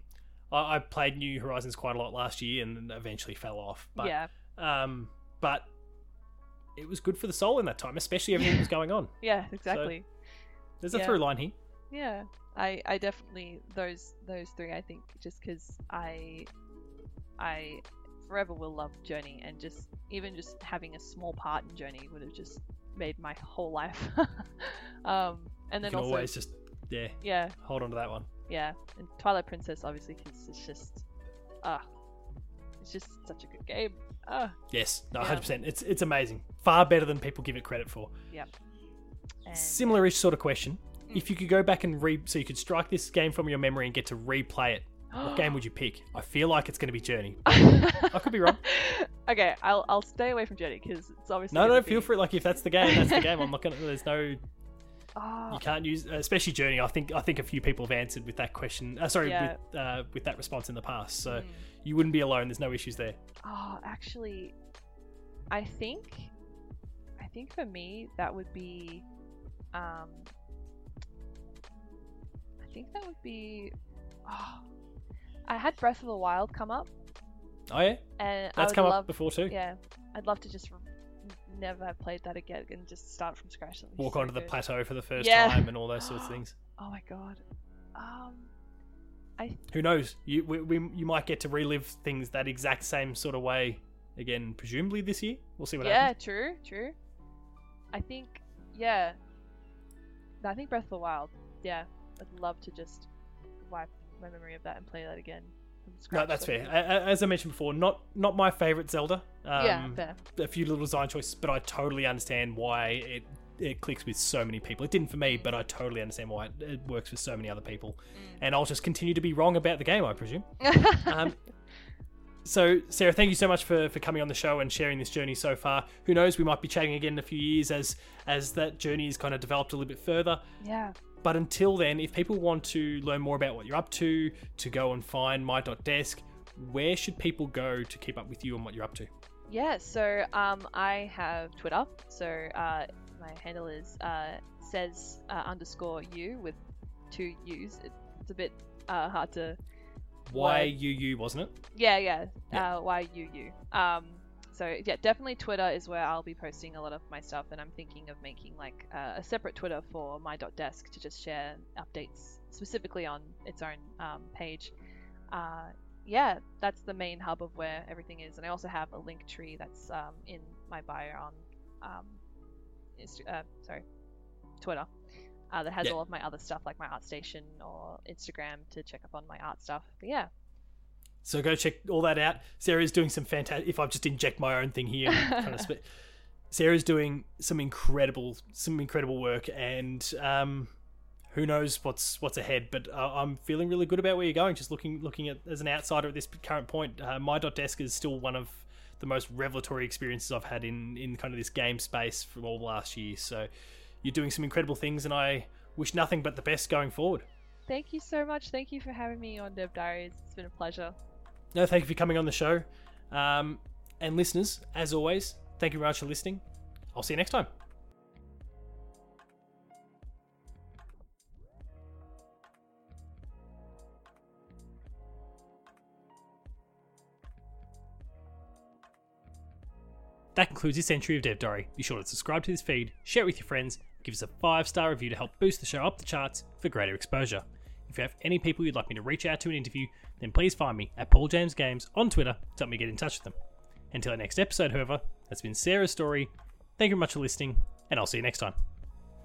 Speaker 1: I, I played New Horizons quite a lot last year and eventually fell off. But
Speaker 2: yeah.
Speaker 1: um, but it was good for the soul in that time, especially everything that was going on.
Speaker 2: Yeah, exactly.
Speaker 1: There's a
Speaker 2: Yeah.
Speaker 1: through line here.
Speaker 2: Yeah, I I definitely those those three. I think just because I I forever will love Journey, and just even just having a small part in Journey would have just made my whole life. um, and then also
Speaker 1: always just yeah
Speaker 2: yeah
Speaker 1: hold on to that one.
Speaker 2: yeah, and Twilight Princess obviously because it's just ah, it's just such a good game. Ah,
Speaker 1: Yes, no,
Speaker 2: Yeah.
Speaker 1: hundred percent. It's it's amazing. Far better than people give it credit for.
Speaker 2: and
Speaker 1: Similar-ish sort of question.
Speaker 2: Mm.
Speaker 1: If you could go back and re, so you could strike this game from your memory and get to replay it, what game would you pick? I feel like it's going to be Journey. I could be wrong.
Speaker 2: okay, I'll I'll stay away from Journey because it's obviously
Speaker 1: No, no,
Speaker 2: gonna
Speaker 1: feel
Speaker 2: be-
Speaker 1: free. Like if that's the game, that's the game. I'm not gonna. There's no.
Speaker 2: Ah,
Speaker 1: You can't use, especially Journey. I think I think a few people have answered with that question. Uh, sorry,
Speaker 2: Yeah.
Speaker 1: with uh, with that response in the past. So
Speaker 2: mm.
Speaker 1: You wouldn't be alone. There's no issues there.
Speaker 2: Oh, actually, I think, I think for me that would be, um, I think that would be, oh, I had Breath of the Wild come up,
Speaker 1: Oh yeah,
Speaker 2: and
Speaker 1: that's come
Speaker 2: love,
Speaker 1: up before too.
Speaker 2: yeah, I'd love to just r- never have played that again and just start from scratch.
Speaker 1: Walk
Speaker 2: so
Speaker 1: onto the
Speaker 2: good.
Speaker 1: plateau for the first
Speaker 2: Yeah.
Speaker 1: time and all those sorts of things.
Speaker 2: Oh my god, um,
Speaker 1: Who knows? You we, we, you might get to relive things that exact same sort of way again, presumably this year. We'll see what
Speaker 2: yeah,
Speaker 1: happens.
Speaker 2: Yeah, true, true. I think, yeah, I think Breath of the Wild. Yeah, I'd love to just wipe my memory of that and play that again.
Speaker 1: No, that's fair.
Speaker 2: be-
Speaker 1: A- a- As I mentioned before, not not my favorite Zelda. Um,
Speaker 2: yeah, fair.
Speaker 1: a few little design choices, but I totally understand why it it clicks with so many people. It didn't for me, but I totally understand why it, it works with so many other people.
Speaker 2: Mm.
Speaker 1: And I'll just continue to be wrong about the game, I presume. Um, so, Sarah, thank you so much for, for coming on the show and sharing this journey so far. Who knows, we might be chatting again in a few years as as that journey is kind of developed a little bit further.
Speaker 2: yeah.
Speaker 1: But until then, if people want to learn more about what you're up to, to go and find my.desk, where should people go to keep up with you and what you're up to?
Speaker 2: Yeah, so um, I have Twitter. So uh, my handle is uh, says uh, underscore you with two U's. It, it's a bit uh, hard to.
Speaker 1: Why
Speaker 2: Word.
Speaker 1: UU, wasn't it?
Speaker 2: Yeah, yeah.
Speaker 1: Yeah.
Speaker 2: Uh, Y U U. Um, so yeah, definitely Twitter is where I'll be posting a lot of my stuff, and I'm thinking of making like uh, a separate Twitter for my desk to just share updates specifically on its own um, page. Uh, yeah, that's the main hub of where everything is, and I also have a link tree that's um, in my bio on, um, Insta- uh, sorry, Twitter. Uh, that has
Speaker 1: Yeah.
Speaker 2: all of my other stuff like my art station or Instagram to check up on my art stuff. But yeah,
Speaker 1: So go check all that out. Sarah's doing some fantastic. If I just inject my own thing here, kind of sp- Sarah's doing some incredible, some incredible work, and um, who knows what's what's ahead. But uh, I'm feeling really good about where you're going. Just looking looking at as an outsider at this current point, uh, my dot desk is still one of the most revelatory experiences I've had in in kind of this game space from all the last year. So you're doing some incredible things, and I wish nothing but the best going forward.
Speaker 2: Thank you so much. Thank you for having me on Dev Diaries. It's been a pleasure.
Speaker 1: No, thank you for coming on the show. Um, and listeners, as always, thank you very much for listening. I'll see you next time. That concludes this entry of Dev Diary. Be sure to subscribe to this feed, share it with your friends, give us a 5 star review to help boost the show up the charts for greater exposure. If you have any people you'd like me to reach out to an interview, then please find me at Paul James Games on Twitter to help me get in touch with them. Until our next episode, however, that's been Sarah's story. Thank you very much for listening, and I'll see you next time.